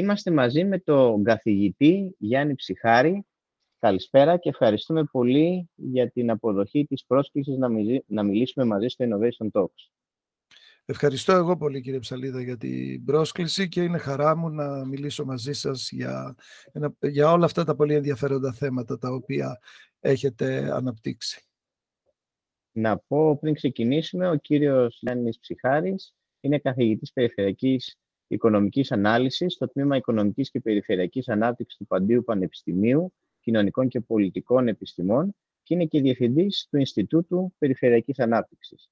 Είμαστε μαζί με τον καθηγητή Γιάννη Ψυχάρη. Καλησπέρα και ευχαριστούμε πολύ για την αποδοχή της πρόσκλησης να, να μιλήσουμε μαζί στο Innovation Talks. Ευχαριστώ εγώ πολύ κύριε Ψαλίδα για την πρόσκληση και είναι χαρά μου να μιλήσω μαζί σας για, για όλα αυτά τα πολύ ενδιαφέροντα θέματα τα οποία έχετε αναπτύξει. Να πω πριν ξεκινήσουμε, ο κύριος Γιάννης Ψυχάρης είναι καθηγητής περιφερειακής οικονομικής ανάλυσης στο τμήμα Οικονομικής και Περιφερειακής Ανάπτυξης του Παντίου Πανεπιστημίου Κοινωνικών και Πολιτικών Επιστημών και είναι και διευθυντής του Ινστιτούτου Περιφερειακής Ανάπτυξης.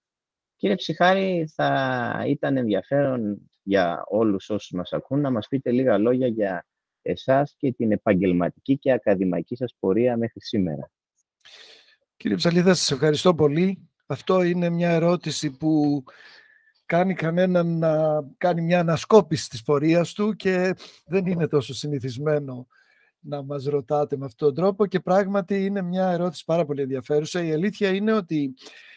Κύριε Ψυχάρη, θα ήταν ενδιαφέρον για όλους όσους μας ακούν να μας πείτε λίγα λόγια για εσάς και την επαγγελματική και ακαδημαϊκή σας πορεία μέχρι σήμερα. Κύριε Ψαλίδα, σας ευχαριστώ πολύ. Αυτό είναι μια ερώτηση που κάνει κανέναν να κάνει μια ανασκόπηση της πορείας του και δεν είναι τόσο συνηθισμένο να μας ρωτάτε με αυτόν τον τρόπο και πράγματι είναι μια ερώτηση πάρα πολύ ενδιαφέρουσα. Η αλήθεια είναι ότι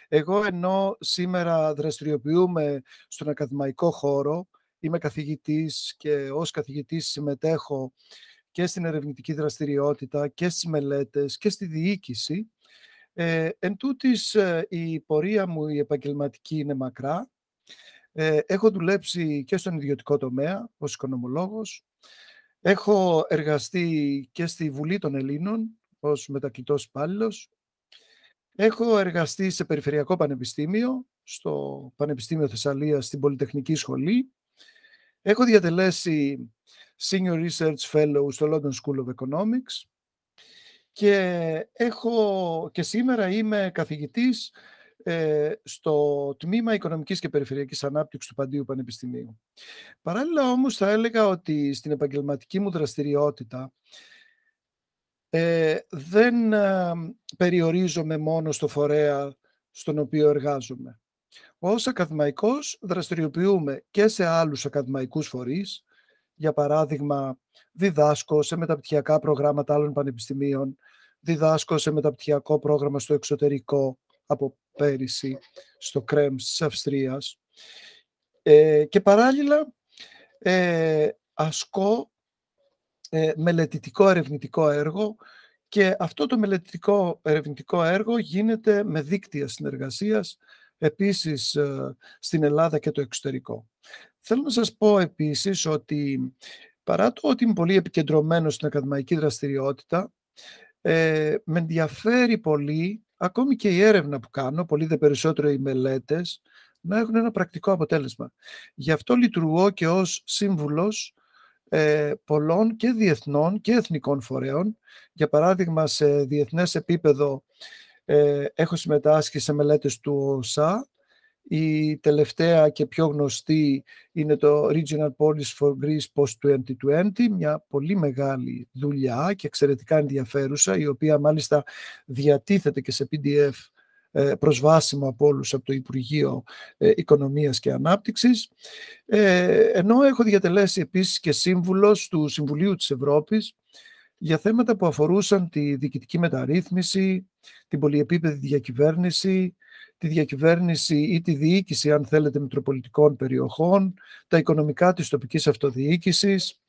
εγώ ενώ σήμερα δραστηριοποιούμε στον ακαδημαϊκό χώρο, είμαι καθηγητής και ως καθηγητής συμμετέχω και στην ερευνητική δραστηριότητα και στις μελέτες και στη διοίκηση. Ε, εν τούτης, ε, η πορεία μου η επαγγελματική είναι μακρά. Ε, έχω δουλέψει και στον ιδιωτικό τομέα ως οικονομολόγος. Έχω εργαστεί και στη Βουλή των Ελλήνων ως μετακλητός υπάλληλος. Έχω εργαστεί σε Περιφερειακό Πανεπιστήμιο, στο Πανεπιστήμιο Θεσσαλίας, στην Πολυτεχνική Σχολή. Έχω διατελέσει Senior Research Fellow στο London School of Economics και, έχω, και σήμερα είμαι καθηγητής ε, στο Τμήμα Οικονομικής και Περιφερειακής Ανάπτυξης του Παντίου Πανεπιστημίου. Παράλληλα όμως θα έλεγα ότι στην επαγγελματική μου δραστηριότητα ε, δεν ε, περιορίζομαι μόνο στο φορέα στον οποίο εργάζομαι. Ως ακαδημαϊκός δραστηριοποιούμε και σε άλλους ακαδημαϊκούς φορείς, για παράδειγμα διδάσκω σε μεταπτυχιακά προγράμματα άλλων πανεπιστημίων, διδάσκω σε μεταπτυχιακό πρόγραμμα στο εξωτερικό από πέρυσι στο ΚΡΕΜ της Αυστρίας ε, και παράλληλα ε, ασκώ ε, μελετητικό ερευνητικό έργο και αυτό το μελετητικό ερευνητικό έργο γίνεται με δίκτυα συνεργασίας επίσης ε, στην Ελλάδα και το εξωτερικό. Θέλω να σας πω επίσης ότι παρά το ότι είμαι πολύ επικεντρωμένος στην ακαδημαϊκή δραστηριότητα, ε, με ενδιαφέρει πολύ ακόμη και η έρευνα που κάνω, πολύ δε περισσότερο οι μελέτες, να έχουν ένα πρακτικό αποτέλεσμα. Γι' αυτό λειτουργώ και ως σύμβουλος ε, πολλών και διεθνών και εθνικών φορέων. Για παράδειγμα, σε διεθνές επίπεδο ε, έχω συμμετάσχει σε μελέτες του ΟΣΑ, η τελευταία και πιο γνωστή είναι το Regional Policy for Greece Post-2020, μια πολύ μεγάλη δουλειά και εξαιρετικά ενδιαφέρουσα, η οποία μάλιστα διατίθεται και σε PDF ε, προσβάσιμο από όλους από το Υπουργείο ε, Οικονομίας και Ανάπτυξης, ε, ενώ έχω διατελέσει επίσης και σύμβουλος του Συμβουλίου της Ευρώπης για θέματα που αφορούσαν τη διοικητική μεταρρύθμιση, την πολυεπίπεδη διακυβέρνηση, τη διακυβέρνηση ή τη διοίκηση, αν θέλετε, μητροπολιτικών περιοχών, τα οικονομικά της τοπικής αυτοδιοίκησης,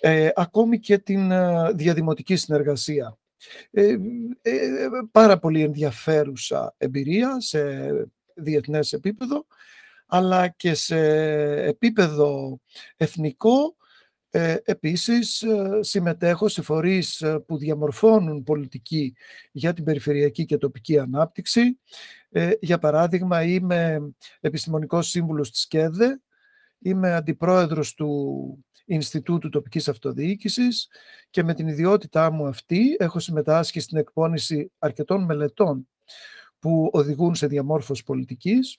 ε, ακόμη και την ε, διαδημοτική συνεργασία. Ε, ε, πάρα πολύ ενδιαφέρουσα εμπειρία σε διεθνές επίπεδο, αλλά και σε επίπεδο εθνικό ε, επίσης, ε, συμμετέχω σε φορείς ε, που διαμορφώνουν πολιτική για την περιφερειακή και τοπική ανάπτυξη. Ε, για παράδειγμα, είμαι επιστημονικός σύμβουλος της ΚΕΔΕ, είμαι αντιπρόεδρος του Ινστιτούτου Τοπικής Αυτοδιοίκησης και με την ιδιότητά μου αυτή έχω συμμετάσχει στην εκπόνηση αρκετών μελετών που οδηγούν σε διαμόρφωση πολιτικής.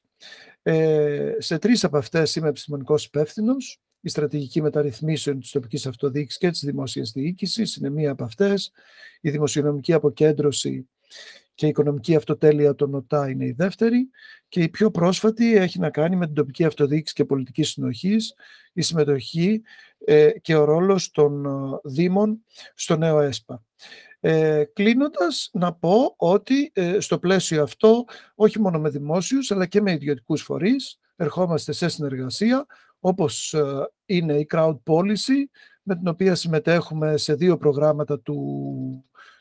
Ε, σε τρεις από αυτές είμαι επιστημονικός υπεύθυνος η στρατηγική μεταρρυθμίσεων της τοπικής αυτοδιοίκησης και της δημόσιας διοίκησης είναι μία από αυτές. Η δημοσιονομική αποκέντρωση και η οικονομική αυτοτέλεια των ΟΤΑ είναι η δεύτερη και η πιο πρόσφατη έχει να κάνει με την τοπική αυτοδιοίκηση και πολιτική συνοχής, η συμμετοχή ε, και ο ρόλος των ε, Δήμων στο νέο ΕΣΠΑ. Ε, κλείνοντας, να πω ότι ε, στο πλαίσιο αυτό, όχι μόνο με δημόσιους, αλλά και με ιδιωτικούς φορείς, ερχόμαστε σε συνεργασία όπως ε, είναι η crowd policy με την οποία συμμετέχουμε σε δύο προγράμματα του,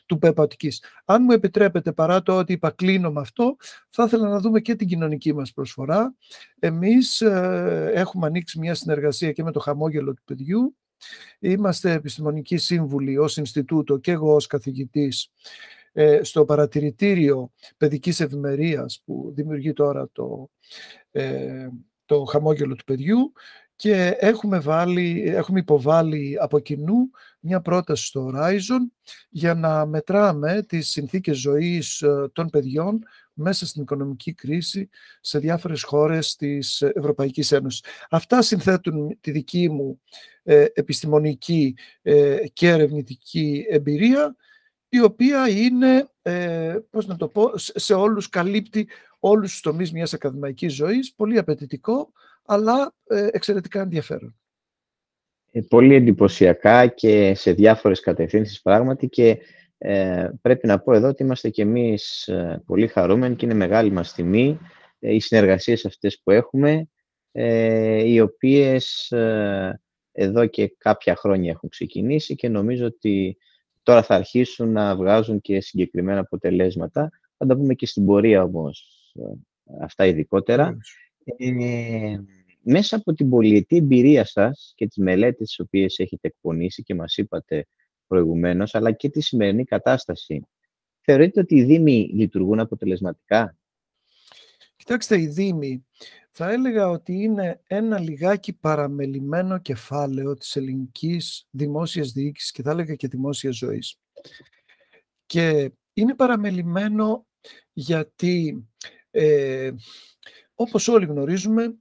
του ΠΕΠΑΤΚΙΣ. Αν μου επιτρέπετε, παρά το ότι είπα κλείνω με αυτό, θα ήθελα να δούμε και την κοινωνική μας προσφορά. Εμείς ε, έχουμε ανοίξει μια συνεργασία και με το χαμόγελο του παιδιού. Είμαστε επιστημονικοί σύμβουλοι ως Ινστιτούτο και εγώ ως καθηγητής ε, στο παρατηρητήριο παιδικής ευημερίας που δημιουργεί τώρα το, ε, το χαμόγελο του παιδιού και έχουμε, βάλει, έχουμε υποβάλει από κοινού μια πρόταση στο Horizon για να μετράμε τις συνθήκες ζωής ε, των παιδιών μέσα στην οικονομική κρίση σε διάφορες χώρες της Ευρωπαϊκής Ένωσης. Αυτά συνθέτουν τη δική μου ε, επιστημονική ε, και ερευνητική εμπειρία η οποία είναι, ε, πώς να το πω, σε όλους καλύπτει όλους τους τομείς μιας ακαδημαϊκής ζωής, πολύ απαιτητικό, αλλά ε, εξαιρετικά ενδιαφέρον. Ε, πολύ εντυπωσιακά και σε διάφορες κατευθύνσεις πράγματι και ε, πρέπει να πω εδώ ότι είμαστε και εμείς ε, πολύ χαρούμενοι και είναι μεγάλη μας τιμή οι συνεργασίες αυτές που έχουμε, οι οποίες εδώ και κάποια χρόνια έχουν ξεκινήσει και νομίζω ότι τώρα θα αρχίσουν να βγάζουν και συγκεκριμένα αποτελέσματα. Θα τα πούμε και στην πορεία όμως αυτά ειδικότερα. Ε, μέσα από την πολυετή εμπειρία σας και τις μελέτες τις οποίες έχετε εκπονήσει και μας είπατε προηγουμένως, αλλά και τη σημερινή κατάσταση, θεωρείτε ότι οι Δήμοι λειτουργούν αποτελεσματικά; Κοιτάξτε, οι Δήμοι θα έλεγα ότι είναι ένα λιγάκι παραμελημένο κεφάλαιο της ελληνικής δημόσιας διοίκησης και θα έλεγα και δημόσιας ζωής. Και είναι παραμελημένο γιατί, ε, όπως όλοι γνωρίζουμε,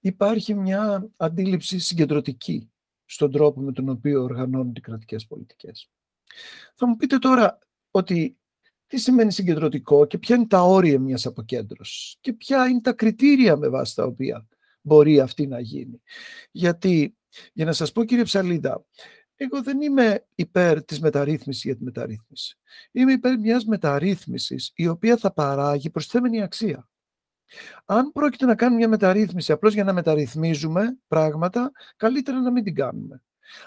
υπάρχει μια αντίληψη συγκεντρωτική στον τρόπο με τον οποίο οργανώνουν οι κρατικές πολιτικές. Θα μου πείτε τώρα ότι τι σημαίνει συγκεντρωτικό και ποια είναι τα όρια μιας αποκέντρωσης και ποια είναι τα κριτήρια με βάση τα οποία μπορεί αυτή να γίνει. Γιατί, για να σας πω κύριε Ψαλίδα, εγώ δεν είμαι υπέρ της μεταρρύθμισης για τη μεταρρύθμιση. Είμαι υπέρ μιας μεταρρύθμισης η οποία θα παράγει προσθέμενη αξία. Αν πρόκειται να κάνουμε μια μεταρρύθμιση απλώς για να μεταρρυθμίζουμε πράγματα, καλύτερα να μην την κάνουμε.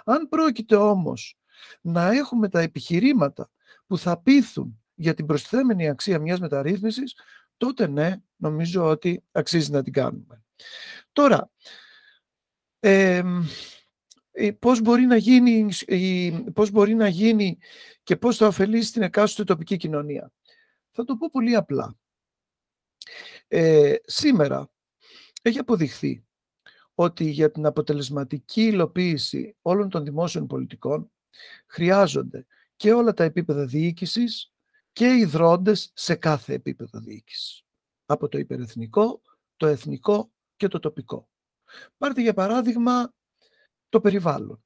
Αν πρόκειται όμως να έχουμε τα επιχειρήματα που θα πείθουν για την προσθέμενη αξία μιας μεταρρύθμισης, τότε ναι, νομίζω ότι αξίζει να την κάνουμε. Τώρα, ε, πώς, μπορεί να γίνει, πώς μπορεί να γίνει και πώς θα ωφελήσει την εκάστοτε τοπική κοινωνία; Θα το πω πολύ απλά. Ε, σήμερα έχει αποδειχθεί ότι για την αποτελεσματική υλοποίηση όλων των δημόσιων πολιτικών χρειάζονται και όλα τα επίπεδα διοίκησης και οι δρόντες σε κάθε επίπεδο διοίκησης. Από το υπερεθνικό, το εθνικό και το τοπικό. Πάρτε για παράδειγμα το περιβάλλον.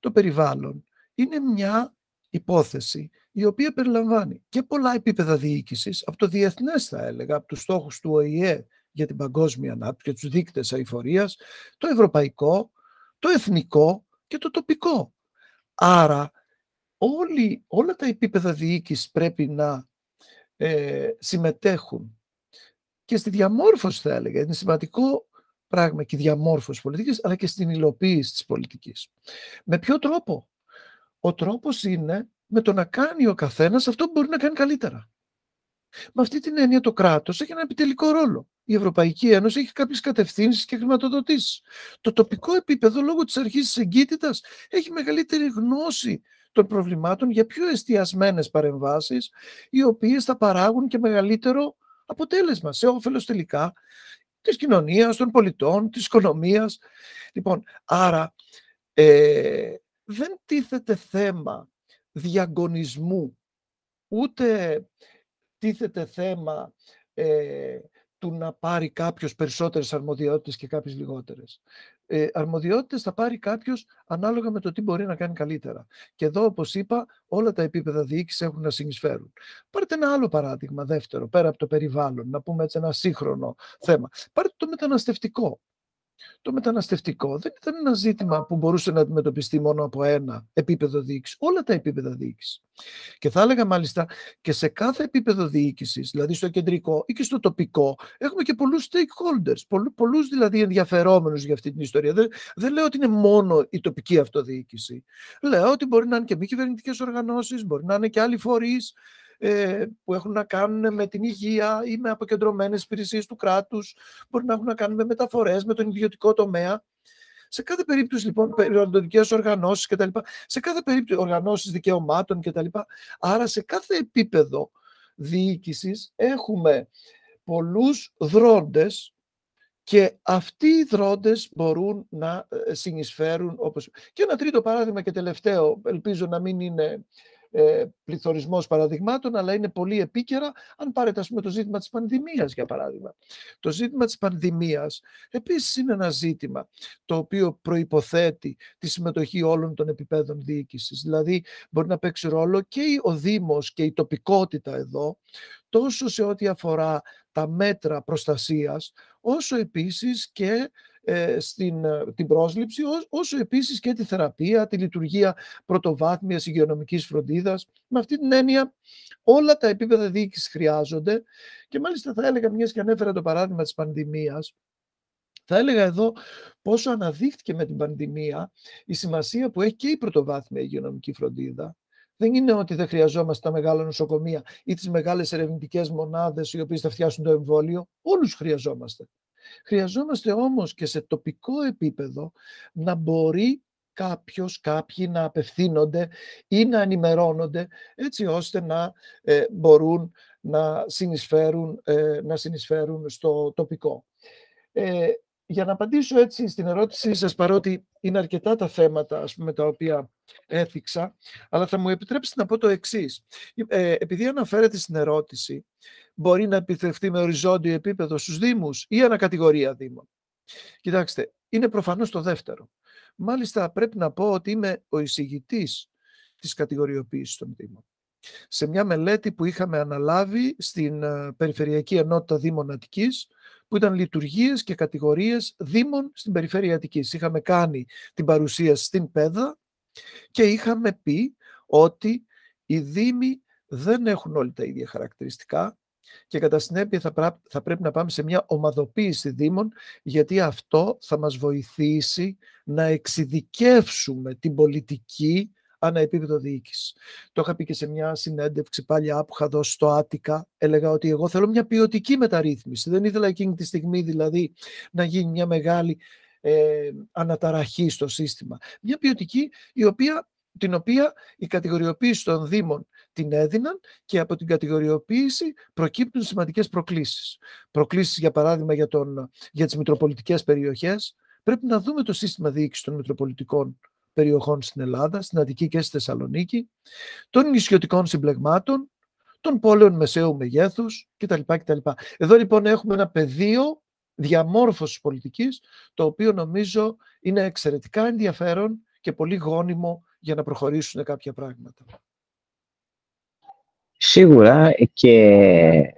Το περιβάλλον είναι μια υπόθεση η οποία περιλαμβάνει και πολλά επίπεδα διοίκησης, από το διεθνές θα έλεγα, από τους στόχους του ΟΗΕ για την παγκόσμια ανάπτυξη και τους δείκτες αηφορίας, το ευρωπαϊκό, το εθνικό και το τοπικό. Άρα όλοι, όλα τα επίπεδα διοίκησης πρέπει να ε, συμμετέχουν και στη διαμόρφωση θα έλεγα. Είναι σημαντικό πράγμα και η διαμόρφωση πολιτικής, αλλά και στην υλοποίηση της πολιτικής. Με ποιο τρόπο; Ο τρόπος είναι με το να κάνει ο καθένας αυτό που μπορεί να κάνει καλύτερα. Με αυτή την έννοια το κράτος έχει ένα επιτελικό ρόλο. Η Ευρωπαϊκή Ένωση έχει κάποιες κατευθύνσεις και χρηματοδοτήσεις. Το τοπικό επίπεδο λόγω της αρχής της εγκύτητας έχει μεγαλύτερη γνώση των προβλημάτων για πιο εστιασμένες παρεμβάσεις οι οποίες θα παράγουν και μεγαλύτερο αποτέλεσμα σε όφελος τελικά της κοινωνίας, των πολιτών, της οικονομίας. Λοιπόν, άρα ε, δεν τίθεται θέμα διαγωνισμού, ούτε τίθεται θέμα ε, του να πάρει κάποιος περισσότερες αρμοδιότητες και κάποιες λιγότερες. Ε, αρμοδιότητες θα πάρει κάποιος ανάλογα με το τι μπορεί να κάνει καλύτερα. Και εδώ, όπως είπα, όλα τα επίπεδα διοίκησης έχουν να συνεισφέρουν. Πάρτε ένα άλλο παράδειγμα, δεύτερο, πέρα από το περιβάλλον, να πούμε έτσι ένα σύγχρονο θέμα. Πάρτε το μεταναστευτικό. Το μεταναστευτικό δεν ήταν ένα ζήτημα που μπορούσε να αντιμετωπιστεί μόνο από ένα επίπεδο διοίκησης. Όλα τα επίπεδα διοίκησης. Και θα έλεγα μάλιστα και σε κάθε επίπεδο διοίκησης, δηλαδή στο κεντρικό ή και στο τοπικό, έχουμε και πολλούς stakeholders, πολλού δηλαδή ενδιαφερόμενους για αυτή την ιστορία. Δεν, δεν λέω ότι είναι μόνο η τοπική αυτοδιοίκηση. Λέω ότι μπορεί να είναι και μη κυβερνητικές οργανώσεις, μπορεί να είναι και άλλοι φορείς ε, που έχουν να κάνουν με την υγεία ή με αποκεντρωμένες υπηρεσίες του κράτους, μπορεί να έχουν να κάνουν με μεταφορές, με τον ιδιωτικό τομέα. Σε κάθε περίπτωση λοιπόν περιβαλλοντικές οργανώσεις κτλ. Σε κάθε περίπτωση οργανώσεις δικαιωμάτων κτλ. Άρα σε κάθε επίπεδο διοίκησης έχουμε πολλούς δρόντες και αυτοί οι δρόντες μπορούν να ε, συνεισφέρουν όπως... Και ένα τρίτο παράδειγμα και τελευταίο, ελπίζω να μην είναι ε, πληθωρισμός παραδειγμάτων, αλλά είναι πολύ επίκαιρα αν πάρετε ας πούμε, το ζήτημα της πανδημίας, για παράδειγμα. Το ζήτημα της πανδημίας επίσης είναι ένα ζήτημα το οποίο προϋποθέτει τη συμμετοχή όλων των επιπέδων διοίκησης. Δηλαδή μπορεί να παίξει ρόλο και ο Δήμος και η τοπικότητα εδώ, τόσο σε ό,τι αφορά τα μέτρα προστασίας, όσο επίσης και ε, στην, ε, την πρόσληψη, όσο επίσης και τη θεραπεία, τη λειτουργία πρωτοβάθμιας υγειονομικής φροντίδας. Με αυτή την έννοια όλα τα επίπεδα διοίκησης χρειάζονται και μάλιστα θα έλεγα, μιας και ανέφερα το παράδειγμα της πανδημίας, θα έλεγα εδώ πόσο αναδείχθηκε με την πανδημία η σημασία που έχει και η πρωτοβάθμια υγειονομική φροντίδα. Δεν είναι ότι δεν χρειαζόμαστε τα μεγάλα νοσοκομεία ή τις μεγάλες ερευνητικές μονάδες οι οποίες θα φτιάσουν το εμβόλιο. Όλους χρειαζόμαστε. Χρειαζόμαστε όμως και σε τοπικό επίπεδο να μπορεί κάποιος, κάποιοι να απευθύνονται ή να ενημερώνονται έτσι ώστε να ε, μπορούν να συνεισφέρουν, ε, να συνεισφέρουν στο τοπικό. Ε, για να απαντήσω έτσι στην ερώτησή σας, παρότι είναι αρκετά τα θέματα ας πούμε, τα οποία έθιξα, αλλά θα μου επιτρέψετε να πω το εξής. Ε, επειδή αναφέρεται στην ερώτηση, μπορεί να επιτευχθεί με οριζόντιο επίπεδο στους Δήμους ή ανακατηγορία Δήμων. Κοιτάξτε, είναι προφανώς το δεύτερο. Μάλιστα πρέπει να πω ότι είμαι ο εισηγητής της κατηγοριοποίησης των Δήμων. Σε μια μελέτη που είχαμε αναλάβει στην ε, Περιφερειακή Ενότητα Δήμων Αττικής, που ήταν λειτουργίες και κατηγορίες Δήμων στην Περιφέρεια Αττικής. Είχαμε κάνει την παρουσίαση στην ΠΕΔΑ και είχαμε πει ότι οι Δήμοι δεν έχουν όλοι τα ίδια χαρακτηριστικά και κατά συνέπεια θα, θα πρέπει να πάμε σε μια ομαδοποίηση δήμων γιατί αυτό θα μας βοηθήσει να εξειδικεύσουμε την πολιτική ανά επίπεδο διοίκησης. Το είχα πει και σε μια συνέντευξη πάλι που είχα δώσει στο Άτικα. Έλεγα ότι εγώ θέλω μια ποιοτική μεταρρύθμιση. Δεν ήθελα εκείνη τη στιγμή δηλαδή να γίνει μια μεγάλη ε, αναταραχή στο σύστημα. Μια ποιοτική η οποία την οποία η κατηγοριοποίηση των Δήμων την έδιναν και από την κατηγοριοποίηση προκύπτουν σημαντικές προκλήσεις. Προκλήσεις, για παράδειγμα, για, τον, για τις μητροπολιτικές περιοχές. Πρέπει να δούμε το σύστημα διοίκησης των μητροπολιτικών περιοχών στην Ελλάδα, στην Αττική και στη Θεσσαλονίκη, των νησιωτικών συμπλεγμάτων, των πόλεων μεσαίου μεγέθους κτλ. κτλ. Εδώ λοιπόν έχουμε ένα πεδίο διαμόρφωσης πολιτικής, το οποίο νομίζω είναι εξαιρετικά ενδιαφέρον και πολύ γόνιμο για να προχωρήσουν κάποια πράγματα. Σίγουρα και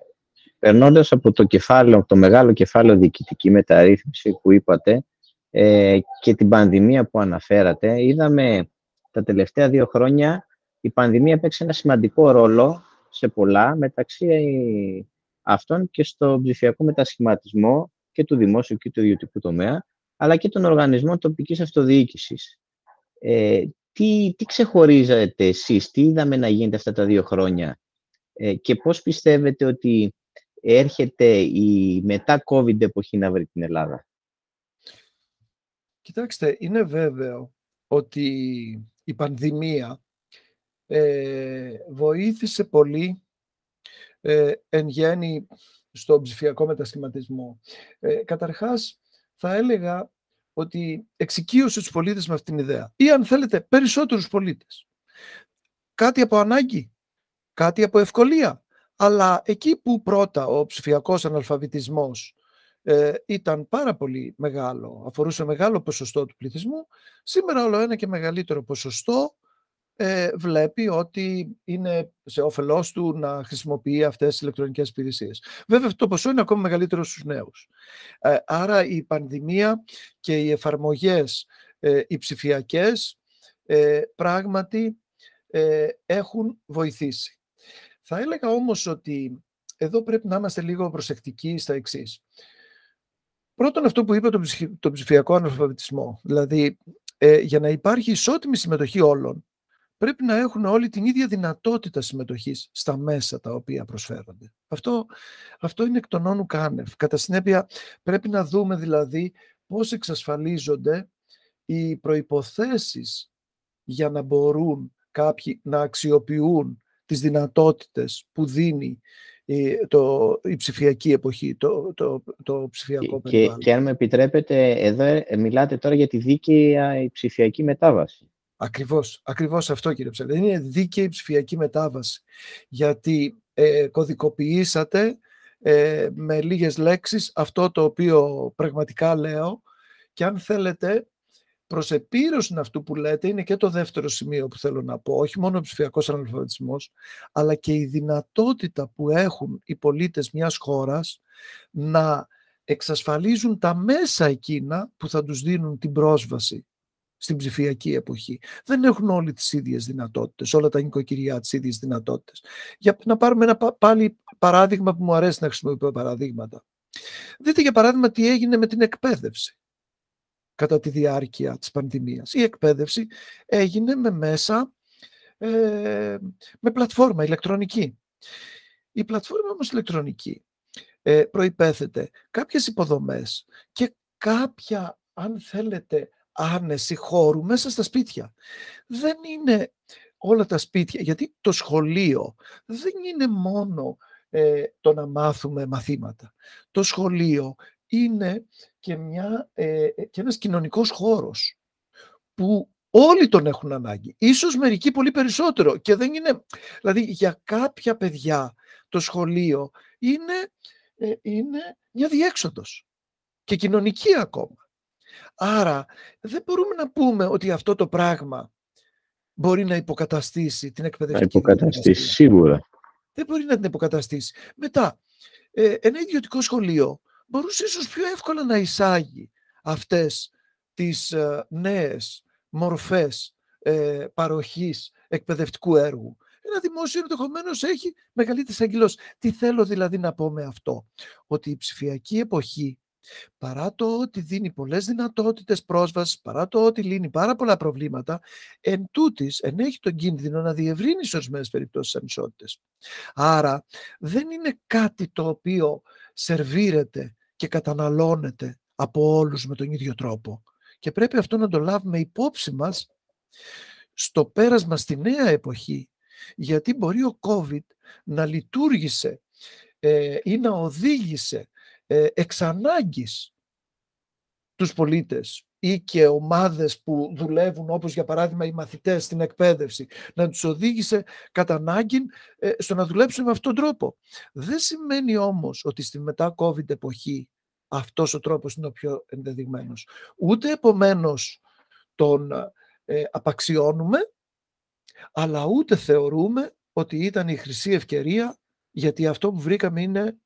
περνώντας από το κεφάλαιο, το μεγάλο κεφάλαιο διοικητική μεταρρύθμιση που είπατε ε, και την πανδημία που αναφέρατε, είδαμε τα τελευταία δύο χρόνια η πανδημία παίξει ένα σημαντικό ρόλο σε πολλά, μεταξύ αυτών και στο ψηφιακό μετασχηματισμό και του δημόσιου και του ιδιωτικού τομέα, αλλά και των οργανισμών τοπικής αυτοδιοίκησης. Ε, τι, τι ξεχωρίζετε εσείς, τι είδαμε να γίνεται αυτά τα δύο χρόνια ε, και πώς πιστεύετε ότι έρχεται η μετά-COVID εποχή να βρει την Ελλάδα; Κοιτάξτε, είναι βέβαιο ότι η πανδημία ε, βοήθησε πολύ ε, εν γέννη στο ψηφιακό μετασχηματισμό. Ε, καταρχάς, θα έλεγα ότι εξοικείωσε τους πολίτες με αυτήν την ιδέα. Ή αν θέλετε, περισσότερους πολίτες. Κάτι από ανάγκη, κάτι από ευκολία. Αλλά εκεί που πρώτα ο ψηφιακός αναλφαβητισμός ε, ήταν πάρα πολύ μεγάλο, αφορούσε μεγάλο ποσοστό του πληθυσμού, σήμερα όλο ένα και μεγαλύτερο ποσοστό ε, βλέπει ότι είναι σε όφελός του να χρησιμοποιεί αυτές τις ηλεκτρονικές υπηρεσίες. Βέβαια, το ποσό είναι ακόμα μεγαλύτερο στους νέους. Ε, άρα, η πανδημία και οι εφαρμογές ε, οι ψηφιακές ε, πράγματι έχουν βοηθήσει. Θα έλεγα όμως ότι εδώ πρέπει να είμαστε λίγο προσεκτικοί στα εξής. Πρώτον, αυτό που είπε το ψηφιακό αναλφαβητισμό. Δηλαδή, για να υπάρχει ισότιμη συμμετοχή όλων, πρέπει να έχουν όλοι την ίδια δυνατότητα συμμετοχής στα μέσα τα οποία προσφέρονται. Αυτό, αυτό είναι εκ των όνου κάνευ. Κατά συνέπεια, πρέπει να δούμε δηλαδή πώς εξασφαλίζονται οι προϋποθέσεις για να μπορούν κάποιοι να αξιοποιούν τις δυνατότητες που δίνει η, το, η ψηφιακή εποχή, το, το, το ψηφιακό και, περιβάλλον. Και, και αν με επιτρέπετε, εδώ ε, μιλάτε τώρα για τη δίκαιη ψηφιακή μετάβαση. Ακριβώς, ακριβώς αυτό κύριε Ψέλη. Είναι δίκαιη ψηφιακή μετάβαση. Γιατί ε, κωδικοποιήσατε ε, με λίγες λέξεις αυτό το οποίο πραγματικά λέω και αν θέλετε προς επίρρωση αυτού που λέτε είναι και το δεύτερο σημείο που θέλω να πω. Όχι μόνο ο ψηφιακός αναλφαβητισμός, αλλά και η δυνατότητα που έχουν οι πολίτες μιας χώρας να εξασφαλίζουν τα μέσα εκείνα που θα τους δίνουν την πρόσβαση στην ψηφιακή εποχή. Δεν έχουν όλοι τις ίδιες δυνατότητες, όλα τα νοικοκυριά τις ίδιες δυνατότητες. Για να πάρουμε ένα πάλι παράδειγμα που μου αρέσει να χρησιμοποιώ παραδείγματα. Δείτε για παράδειγμα τι έγινε με την εκπαίδευση κατά τη διάρκεια της πανδημίας. Η εκπαίδευση έγινε με μέσα, ε, με πλατφόρμα ηλεκτρονική. Η πλατφόρμα όμως ηλεκτρονική ε, προϋπέθεται κάποιες υποδομές και κάποια, αν θέλετε, άνεση χώρου μέσα στα σπίτια. Δεν είναι όλα τα σπίτια, γιατί το σχολείο δεν είναι μόνο ε, το να μάθουμε μαθήματα. Το σχολείο είναι και, μια, ε, και ένας κοινωνικός χώρος που όλοι τον έχουν ανάγκη. Ίσως μερικοί πολύ περισσότερο και δεν είναι, δηλαδή για κάποια παιδιά το σχολείο είναι, ε, είναι μια διέξοδος και κοινωνική ακόμα. Άρα δεν μπορούμε να πούμε ότι αυτό το πράγμα μπορεί να υποκαταστήσει την εκπαιδευτική. Να υποκαταστήσει, σίγουρα. Δεν μπορεί να την υποκαταστήσει. Μετά, ε, ένα ιδιωτικό σχολείο μπορούσε ίσως πιο εύκολα να εισάγει αυτές τις ε, νέες μορφές ε, παροχής εκπαιδευτικού έργου. Ένα δημόσιο ενδεχομένως έχει μεγαλύτερη αγγελός. Τι θέλω δηλαδή να πω με αυτό; Ότι η ψηφιακή εποχή παρά το ότι δίνει πολλές δυνατότητες πρόσβασης, παρά το ότι λύνει πάρα πολλά προβλήματα, εν τούτης ενέχει τον κίνδυνο να διευρύνει σε ορισμένες περιπτώσεις ανισότητες. Άρα δεν είναι κάτι το οποίο σερβίρεται και καταναλώνεται από όλους με τον ίδιο τρόπο. Και πρέπει αυτό να το λάβουμε υπόψη μας στο πέρασμα στη νέα εποχή, γιατί μπορεί ο COVID να λειτουργήσε ε, ή να οδήγησε ε, εξ ανάγκης τους πολίτες ή και ομάδες που δουλεύουν όπως για παράδειγμα οι μαθητές στην εκπαίδευση να τους οδήγησε κατά ανάγκη ε, στο να δουλέψουν με αυτόν τον τρόπο. Δεν σημαίνει όμως ότι στη μετά COVID εποχή αυτός ο τρόπος είναι ο πιο ενδεδειγμένος. Ούτε επομένως τον ε, απαξιώνουμε αλλά ούτε θεωρούμε ότι ήταν η χρυσή ευκαιρία γιατί αυτό που βρήκαμε είναι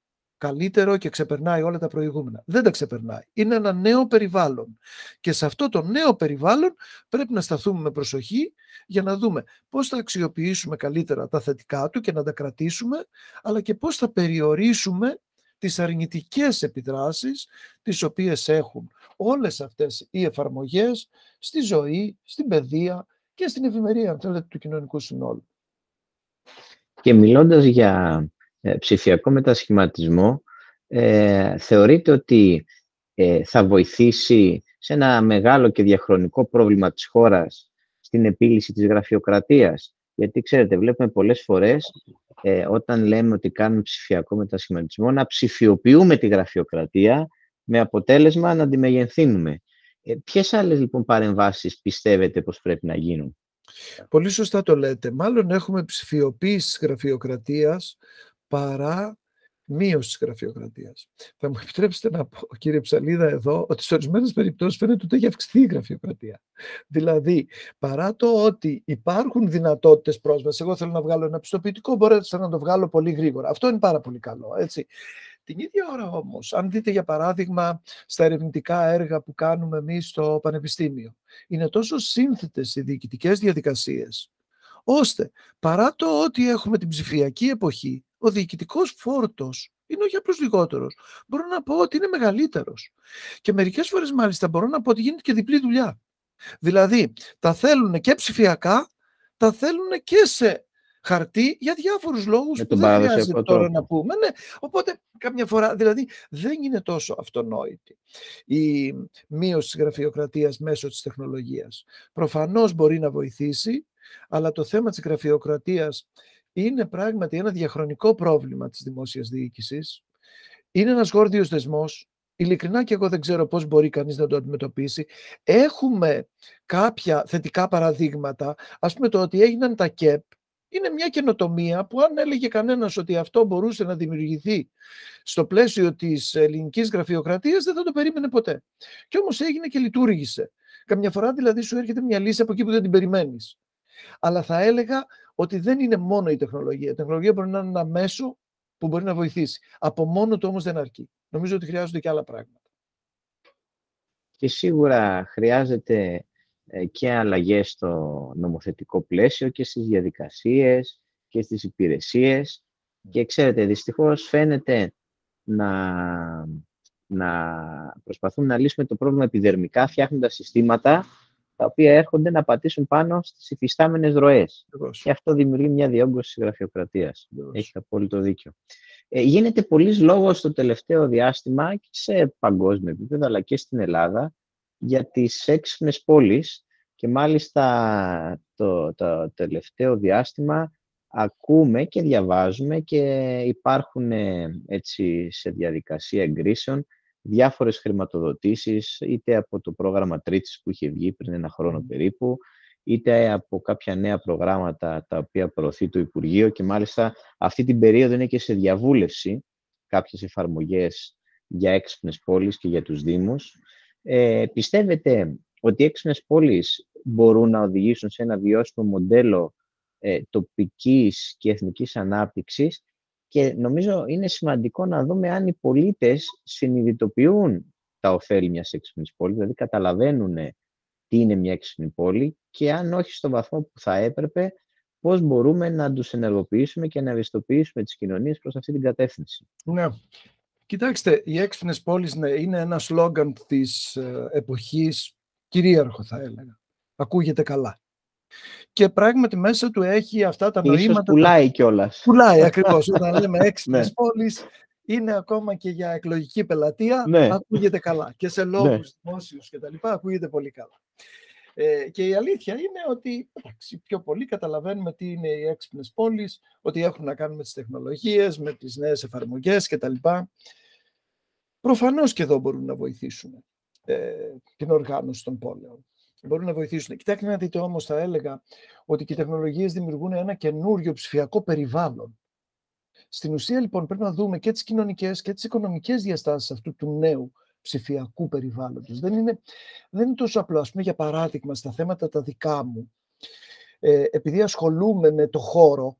καλύτερο και ξεπερνάει όλα τα προηγούμενα. Δεν τα ξεπερνάει. Είναι ένα νέο περιβάλλον. Και σε αυτό το νέο περιβάλλον πρέπει να σταθούμε με προσοχή για να δούμε πώς θα αξιοποιήσουμε καλύτερα τα θετικά του και να τα κρατήσουμε, αλλά και πώς θα περιορίσουμε τις αρνητικές επιδράσεις τις οποίες έχουν όλες αυτές οι εφαρμογές στη ζωή, στην παιδεία και στην ευημερία αν θέλετε, του κοινωνικού συνόλου. Και μιλώντας για ε, ψηφιακό μετασχηματισμό ε, θεωρείτε ότι ε, θα βοηθήσει σε ένα μεγάλο και διαχρονικό πρόβλημα της χώρας στην επίλυση της γραφειοκρατίας; Γιατί, ξέρετε, βλέπουμε πολλές φορές ε, όταν λέμε ότι κάνουμε ψηφιακό μετασχηματισμό να ψηφιοποιούμε τη γραφειοκρατία με αποτέλεσμα να τη μεγενθύνουμε. Ε, ποιες άλλες λοιπόν παρεμβάσεις πιστεύετε πως πρέπει να γίνουν; Πολύ σωστά το λέτε. Μάλλον έχουμε ψηφιοποίηση της γραφειοκρατίας παρά μείωση της γραφειοκρατίας. Θα μου επιτρέψετε να πω, κύριε Ψαλίδα, εδώ, ότι σε ορισμένες περιπτώσεις φαίνεται ότι έχει αυξηθεί η γραφειοκρατία. Δηλαδή, παρά το ότι υπάρχουν δυνατότητες πρόσβασης, εγώ θέλω να βγάλω ένα πιστοποιητικό, μπορείτε να το βγάλω πολύ γρήγορα. Αυτό είναι πάρα πολύ καλό, έτσι. Την ίδια ώρα όμως, αν δείτε για παράδειγμα στα ερευνητικά έργα που κάνουμε εμείς στο Πανεπιστήμιο, είναι τόσο σύνθετες οι διοικητικές διαδικασίες, ώστε παρά το ότι έχουμε την ψηφιακή εποχή, ο διοικητικός φόρτος είναι όχι απλώς λιγότερος. Μπορώ να πω ότι είναι μεγαλύτερος. Και μερικές φορές μάλιστα μπορώ να πω ότι γίνεται και διπλή δουλειά. Δηλαδή, τα θέλουν και ψηφιακά, τα θέλουν και σε χαρτί για διάφορους λόγους που δεν χρειάζεται τώρα να πούμε. Ναι, οπότε κάποια φορά, δηλαδή δεν είναι τόσο αυτονόητη η μείωση της γραφειοκρατίας μέσω της τεχνολογίας. Προφανώς μπορεί να βοηθήσει, αλλά το θέμα της γραφειοκρατίας είναι πράγματι ένα διαχρονικό πρόβλημα της δημόσιας διοίκησης. Είναι ένας γόρδιος δεσμός. Ειλικρινά και εγώ δεν ξέρω πώς μπορεί κανείς να το αντιμετωπίσει. Έχουμε κάποια θετικά παραδείγματα. Ας πούμε το ότι έγιναν τα ΚΕΠ είναι μια καινοτομία που αν έλεγε κανένας ότι αυτό μπορούσε να δημιουργηθεί στο πλαίσιο της ελληνικής γραφειοκρατίας δεν θα το περίμενε ποτέ. Και όμως έγινε και λειτουργήσε. Καμιά φορά δηλαδή σου έρχεται μια λύση από εκεί που δεν την περιμένεις. Αλλά θα έλεγα ότι δεν είναι μόνο η τεχνολογία. Η τεχνολογία μπορεί να είναι ένα μέσο που μπορεί να βοηθήσει. Από μόνο του όμως δεν αρκεί. Νομίζω ότι χρειάζονται και άλλα πράγματα. Και σίγουρα χρειάζεται ε, και αλλαγές στο νομοθετικό πλαίσιο και στις διαδικασίες και στις υπηρεσίες. Και ξέρετε, δυστυχώς φαίνεται να, να προσπαθούν να λύσουμε το πρόβλημα επιδερμικά, φτιάχνοντας συστήματα τα οποία έρχονται να πατήσουν πάνω στις υφιστάμενες ροές. Και αυτό δημιουργεί μια διόγκωση της γραφειοκρατίας. Έχει απόλυτο δίκιο. Ε, γίνεται πολλής λόγος στο τελευταίο διάστημα και σε παγκόσμιο επίπεδο, αλλά και στην Ελλάδα, για τις έξυπνες πόλεις και μάλιστα το, το τελευταίο διάστημα ακούμε και διαβάζουμε και υπάρχουν ε, έτσι σε διαδικασία εγκρίσεων διάφορες χρηματοδοτήσεις είτε από το πρόγραμμα Τρίτης που είχε βγει πριν ένα χρόνο περίπου είτε από κάποια νέα προγράμματα τα οποία προωθεί το Υπουργείο και μάλιστα αυτή την περίοδο είναι και σε διαβούλευση κάποιες εφαρμογές για έξυπνες πόλεις και για τους Δήμους. Ε, πιστεύετε ότι οι έξυπνες πόλεις μπορούν να οδηγήσουν σε ένα βιώσιμο μοντέλο ε, τοπικής και εθνικής ανάπτυξης; Και νομίζω είναι σημαντικό να δούμε αν οι πολίτες συνειδητοποιούν τα οφέλη μιας έξυπνης πόλης, δηλαδή καταλαβαίνουν τι είναι μια έξυπνη πόλη και αν όχι στον βαθμό που θα έπρεπε, πώς μπορούμε να τους ενεργοποιήσουμε και να ευαισθητοποιήσουμε τις κοινωνίες προς αυτή την κατεύθυνση. Ναι. Κοιτάξτε, οι έξυπνες πόλεις ναι, είναι ένα σλόγκαν της ε, εποχής, κυρίαρχο θα έλεγα ακούγεται καλά. Και πράγματι μέσα του έχει αυτά τα νοήματα. Ίσως πουλάει κιόλας. Πουλάει ακριβώς. Όταν λέμε έξυπνες ναι. πόλεις, είναι ακόμα και για εκλογική πελατεία, ναι. ακούγεται καλά. Και σε λόγους ναι. δημόσιους και τα λοιπά, ακούγεται πολύ καλά. Ε, και η αλήθεια είναι ότι εντάξει, πιο πολύ καταλαβαίνουμε τι είναι οι έξυπνες πόλεις, ότι έχουν να κάνουν με τις τεχνολογίες, με τις νέες εφαρμογές κτλ. Προφανώς και εδώ μπορούν να βοηθήσουν ε, την οργάνωση των πόλεων μπορούν να βοηθήσουν. Κοιτάξτε να δείτε όμως, θα έλεγα, ότι και οι τεχνολογίες δημιουργούν ένα καινούριο ψηφιακό περιβάλλον. Στην ουσία, λοιπόν, πρέπει να δούμε και τις κοινωνικές και τις οικονομικές διαστάσεις αυτού του νέου ψηφιακού περιβάλλοντος. Δεν είναι, δεν είναι τόσο απλό. Ας πούμε, για παράδειγμα, στα θέματα τα δικά μου, ε, επειδή ασχολούμαι με το χώρο,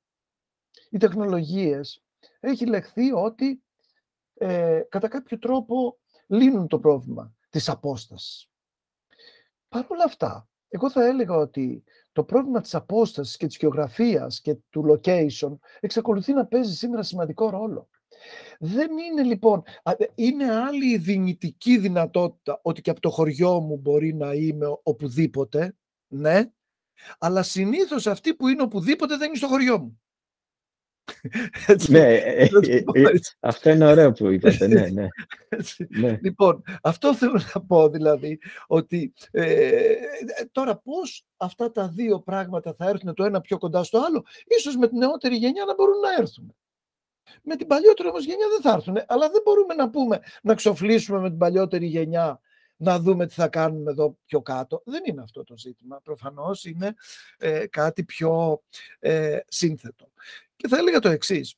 οι τεχνολογίες, έχει λεχθεί ότι ε, κατά κάποιο τρόπο λύνουν το πρόβλημα της απόστασης. Παρ' όλα αυτά, εγώ θα έλεγα ότι το πρόβλημα της απόστασης και της γεωγραφίας και του location εξακολουθεί να παίζει σήμερα σημαντικό ρόλο. Δεν είναι λοιπόν, είναι άλλη η δυνητική δυνατότητα ότι και από το χωριό μου μπορεί να είμαι οπουδήποτε, ναι, αλλά συνήθως αυτή που είναι οπουδήποτε δεν είναι στο χωριό μου. ναι, ε, ε, ε, αυτό είναι ωραίο που είπατε, ναι, ναι. ναι. Λοιπόν, αυτό θέλω να πω δηλαδή, ότι τώρα πώς αυτά τα δύο πράγματα θα έρθουν το ένα πιο κοντά στο άλλο, ίσως με την νεότερη γενιά να μπορούν να έρθουν. Με την παλιότερη όμως γενιά δεν θα έρθουν, αλλά δεν μπορούμε να πούμε να ξοφλήσουμε με την παλιότερη γενιά να δούμε τι θα κάνουμε εδώ πιο κάτω. Δεν είναι αυτό το ζήτημα. Προφανώς είναι κάτι πιο ε, σύνθετο. Και θα έλεγα το εξής.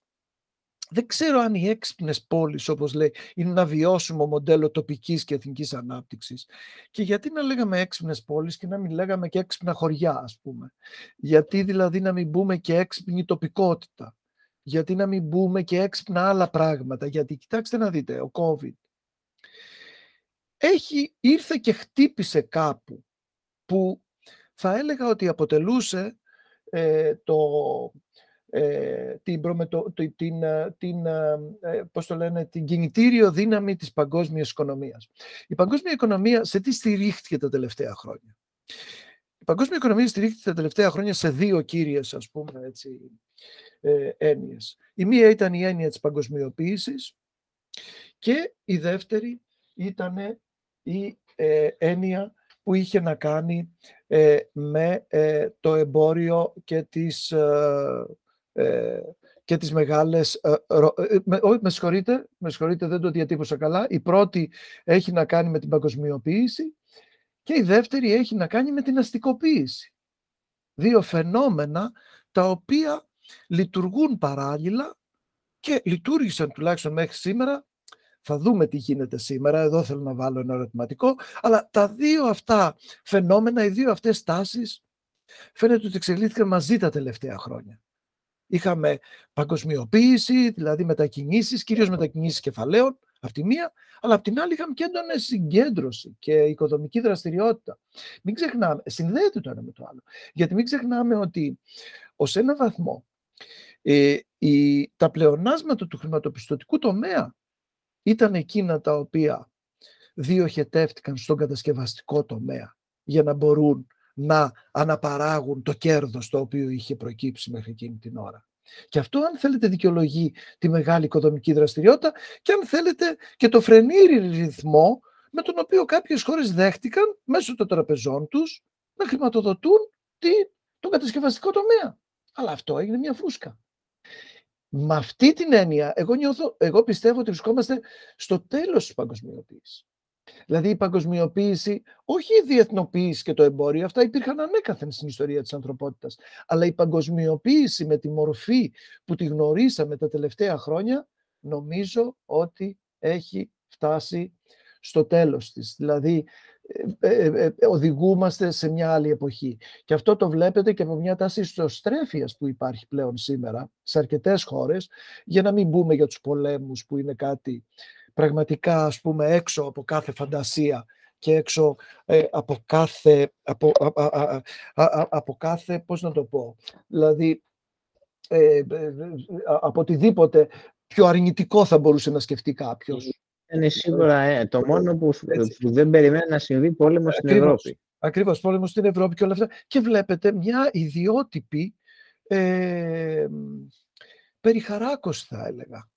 δεν ξέρω αν οι έξυπνες πόλεις, όπως λέει, είναι ένα βιώσιμο μοντέλο τοπικής και εθνικής ανάπτυξης. Και γιατί να λέγαμε έξυπνες πόλεις και να μην λέγαμε και έξυπνα χωριά, ας πούμε. Γιατί δηλαδή να μην μπούμε και έξυπνη τοπικότητα. Γιατί να μην μπούμε και έξυπνα άλλα πράγματα. Γιατί κοιτάξτε να δείτε, ο COVID έχει, ήρθε και χτύπησε κάπου που θα έλεγα ότι αποτελούσε ε, το, ε, την, προμετω, την, ε, την, ε, ε, πώς το λένε, την κινητήριο δύναμη της παγκόσμιας οικονομίας. Η παγκόσμια οικονομία σε τι στηρίχθηκε τα τελευταία χρόνια; Η παγκόσμια οικονομία στηρίχθηκε τα τελευταία χρόνια σε δύο κύριες ας πούμε, έτσι, ε, έννοιες. Η μία ήταν η έννοια της παγκοσμιοποίησης και η δεύτερη ήταν η ε, έννοια που είχε να κάνει ε, με ε, το εμπόριο και τις, ε, και τις μεγάλες... με, όχι, με συγχωρείτε, με συγχωρείτε, δεν το διατύπωσα καλά. Η πρώτη έχει να κάνει με την παγκοσμιοποίηση και η δεύτερη έχει να κάνει με την αστικοποίηση. Δύο φαινόμενα τα οποία λειτουργούν παράλληλα και λειτουργήσαν τουλάχιστον μέχρι σήμερα θα δούμε τι γίνεται σήμερα. Εδώ θέλω να βάλω ένα ερωτηματικό. Αλλά τα δύο αυτά φαινόμενα, οι δύο αυτές τάσεις, φαίνεται ότι εξελίχθηκαν μαζί τα τελευταία χρόνια. Είχαμε παγκοσμιοποίηση, δηλαδή μετακινήσεις, κυρίως μετακινήσεις κεφαλαίων, από τη μία, αλλά από την άλλη είχαμε και έντονη συγκέντρωση και οικοδομική δραστηριότητα. Μην ξεχνάμε, συνδέεται το ένα με το άλλο. Γιατί μην ξεχνάμε ότι ως ένα βαθμό ε, η, τα πλεονάσματα του χρηματοπιστωτικού τομέα ήταν εκείνα τα οποία διοχετεύτηκαν στον κατασκευαστικό τομέα για να μπορούν να αναπαράγουν το κέρδος το οποίο είχε προκύψει μέχρι εκείνη την ώρα. Και αυτό αν θέλετε δικαιολογεί τη μεγάλη οικοδομική δραστηριότητα και αν θέλετε και το φρενήρι ρυθμό με τον οποίο κάποιες χώρες δέχτηκαν μέσω των τραπεζών τους να χρηματοδοτούν τον κατασκευαστικό τομέα. Αλλά αυτό έγινε μια φούσκα. Με αυτή την έννοια, εγώ, νιώθω, εγώ πιστεύω ότι βρισκόμαστε στο τέλος της παγκοσμιοποίησης. Δηλαδή η παγκοσμιοποίηση, όχι η διεθνοποίηση και το εμπόριο, αυτά υπήρχαν ανέκαθεν στην ιστορία της ανθρωπότητας, αλλά η παγκοσμιοποίηση με τη μορφή που τη γνωρίσαμε τα τελευταία χρόνια, νομίζω ότι έχει φτάσει στο τέλος της. Δηλαδή ε, ε, ε, οδηγούμαστε σε μια άλλη εποχή. Και αυτό το βλέπετε και από μια τάση ιστοστρέφειας που υπάρχει πλέον σήμερα σε αρκετές χώρες, για να μην μπούμε για τους πολέμους που είναι κάτι πραγματικά ας πούμε έξω από κάθε φαντασία και έξω από κάθε, από, από κάθε, πώς να το πω, δηλαδή από οτιδήποτε πιο αρνητικό θα μπορούσε να σκεφτεί κάποιος. Είναι σίγουρα ε, το μόνο που, που δεν περιμένει να συμβεί πόλεμο στην Ευρώπη. Ακριβώς, πόλεμο στην Ευρώπη και όλα αυτά. Και βλέπετε μια ιδιότυπη ε, περιχαράκωση θα έλεγα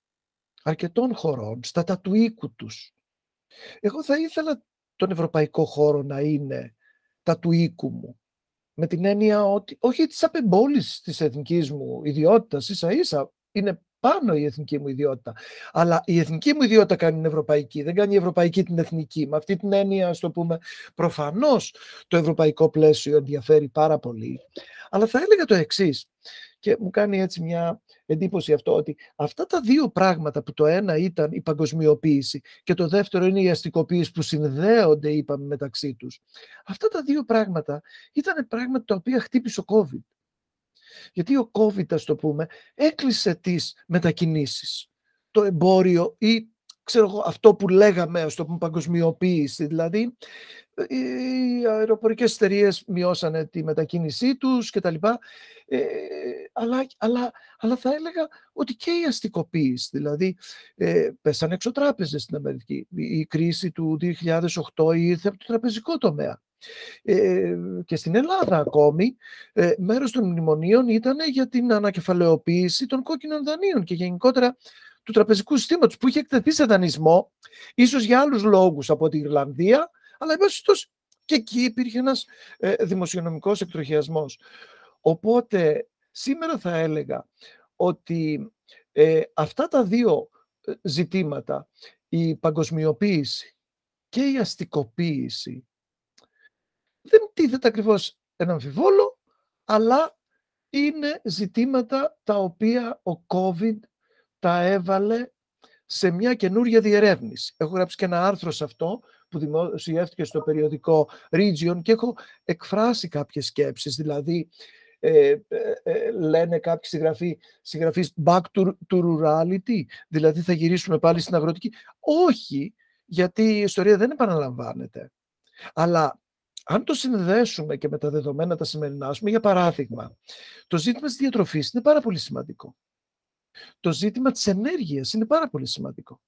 αρκετών χωρών στα τα του οίκου τους. Εγώ θα ήθελα τον ευρωπαϊκό χώρο να είναι τα του οίκου μου. Με την έννοια ότι όχι της απεμπόλησης της εθνικής μου ιδιότητας, ίσα ίσα είναι πάνω η εθνική μου ιδιότητα. Αλλά η εθνική μου ιδιότητα κάνει την ευρωπαϊκή, δεν κάνει η ευρωπαϊκή την εθνική. Με αυτή την έννοια, ας το πούμε, προφανώς το ευρωπαϊκό πλαίσιο ενδιαφέρει πάρα πολύ. Αλλά θα έλεγα το εξής. Και μου κάνει έτσι μια εντύπωση αυτό ότι αυτά τα δύο πράγματα που το ένα ήταν η παγκοσμιοποίηση και το δεύτερο είναι η αστικοποίηση που συνδέονται είπαμε μεταξύ τους. Αυτά τα δύο πράγματα ήταν πράγματα τα οποία χτύπησε ο COVID. Γιατί ο COVID, ας το πούμε, έκλεισε τις μετακινήσεις. Το εμπόριο ή ξέρω εγώ, αυτό που λέγαμε, ας το πούμε, παγκοσμιοποίηση. Δηλαδή, οι αεροπορικές εταιρείες μειώσανε τη μετακίνησή τους και τα λοιπά. Ε, αλλά, αλλά, αλλά θα έλεγα ότι και η αστικοποίηση, δηλαδή ε, πέσανε έξω τράπεζες στην Αμερική. Η κρίση του 2008 ήρθε από το τραπεζικό τομέα. Ε, και στην Ελλάδα ακόμη, ε, μέρος των μνημονίων ήταν για την ανακεφαλαιοποίηση των κόκκινων δανείων και γενικότερα του τραπεζικού συστήματος που είχε εκτεθεί σε δανεισμό, ίσως για άλλους λόγους από την Ιρλανδία, αλλά εμπάσχετος και εκεί υπήρχε ένας ε, δημοσιονομικός εκτροχιασμός. Οπότε σήμερα θα έλεγα ότι ε, αυτά τα δύο ε, ζητήματα, η παγκοσμιοποίηση και η αστικοποίηση, δεν τίθεται ακριβώς ένα αμφιβόλο, αλλά είναι ζητήματα τα οποία ο COVID τα έβαλε σε μια καινούργια διερεύνηση. Έχω γράψει και ένα άρθρο σε αυτό που δημοσιεύτηκε στο περιοδικό Region και έχω εκφράσει κάποιες σκέψεις. Δηλαδή, ε, ε, ε, λένε κάποιοι συγγραφείς, συγγραφείς back to, to rurality, δηλαδή θα γυρίσουμε πάλι στην αγροτική. Όχι, γιατί η ιστορία δεν επαναλαμβάνεται. Αλλά αν το συνδέσουμε και με τα δεδομένα τα σημερινά, πούμε, για παράδειγμα, το ζήτημα της διατροφής είναι πάρα πολύ σημαντικό. Το ζήτημα της ενέργειας είναι πάρα πολύ σημαντικό.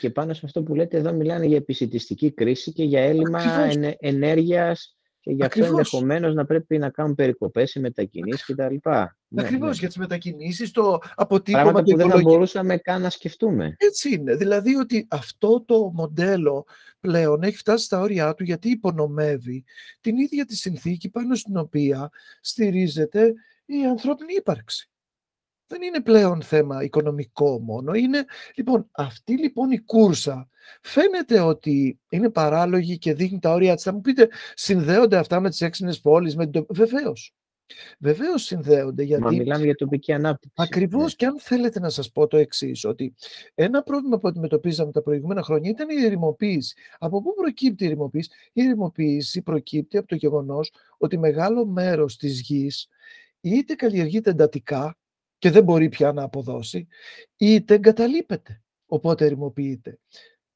Και πάνω σε αυτό που λέτε εδώ μιλάνε για επισητιστική κρίση και για έλλειμμα ενέ, ενέργειας και γι' αυτό ενδεχομένως να πρέπει να κάνουν περικοπές ή μετακινήσεις κτλ. Ακριβώς ναι, ναι. για τις μετακινήσεις, το αποτύπωμα Πράγματα που δεν θα μπορούσαμε καν να σκεφτούμε. Έτσι είναι. Δηλαδή ότι αυτό το μοντέλο πλέον έχει φτάσει στα όρια του γιατί υπονομεύει την ίδια τη συνθήκη πάνω στην οποία στηρίζεται η ανθρώπινη ύπαρξη δεν είναι πλέον θέμα οικονομικό μόνο. Είναι, λοιπόν, αυτή λοιπόν η κούρσα φαίνεται ότι είναι παράλογη και δείχνει τα όρια της. Θα μου πείτε, συνδέονται αυτά με τις έξυπνες πόλεις, με το... Βεβαίως. Βεβαίως συνδέονται. Γιατί... Μα μιλάμε για τοπική ανάπτυξη. Ακριβώς ναι. και αν θέλετε να σας πω το εξής, ότι ένα πρόβλημα που αντιμετωπίζαμε τα προηγούμενα χρόνια ήταν η ερημοποίηση. Από πού προκύπτει η ερημοποίηση, Η ερημοποίηση προκύπτει από το γεγονός ότι μεγάλο μέρος της γης είτε καλλιεργείται εντατικά, και δεν μπορεί πια να αποδώσει, είτε εγκαταλείπεται, οπότε ερημοποιείται.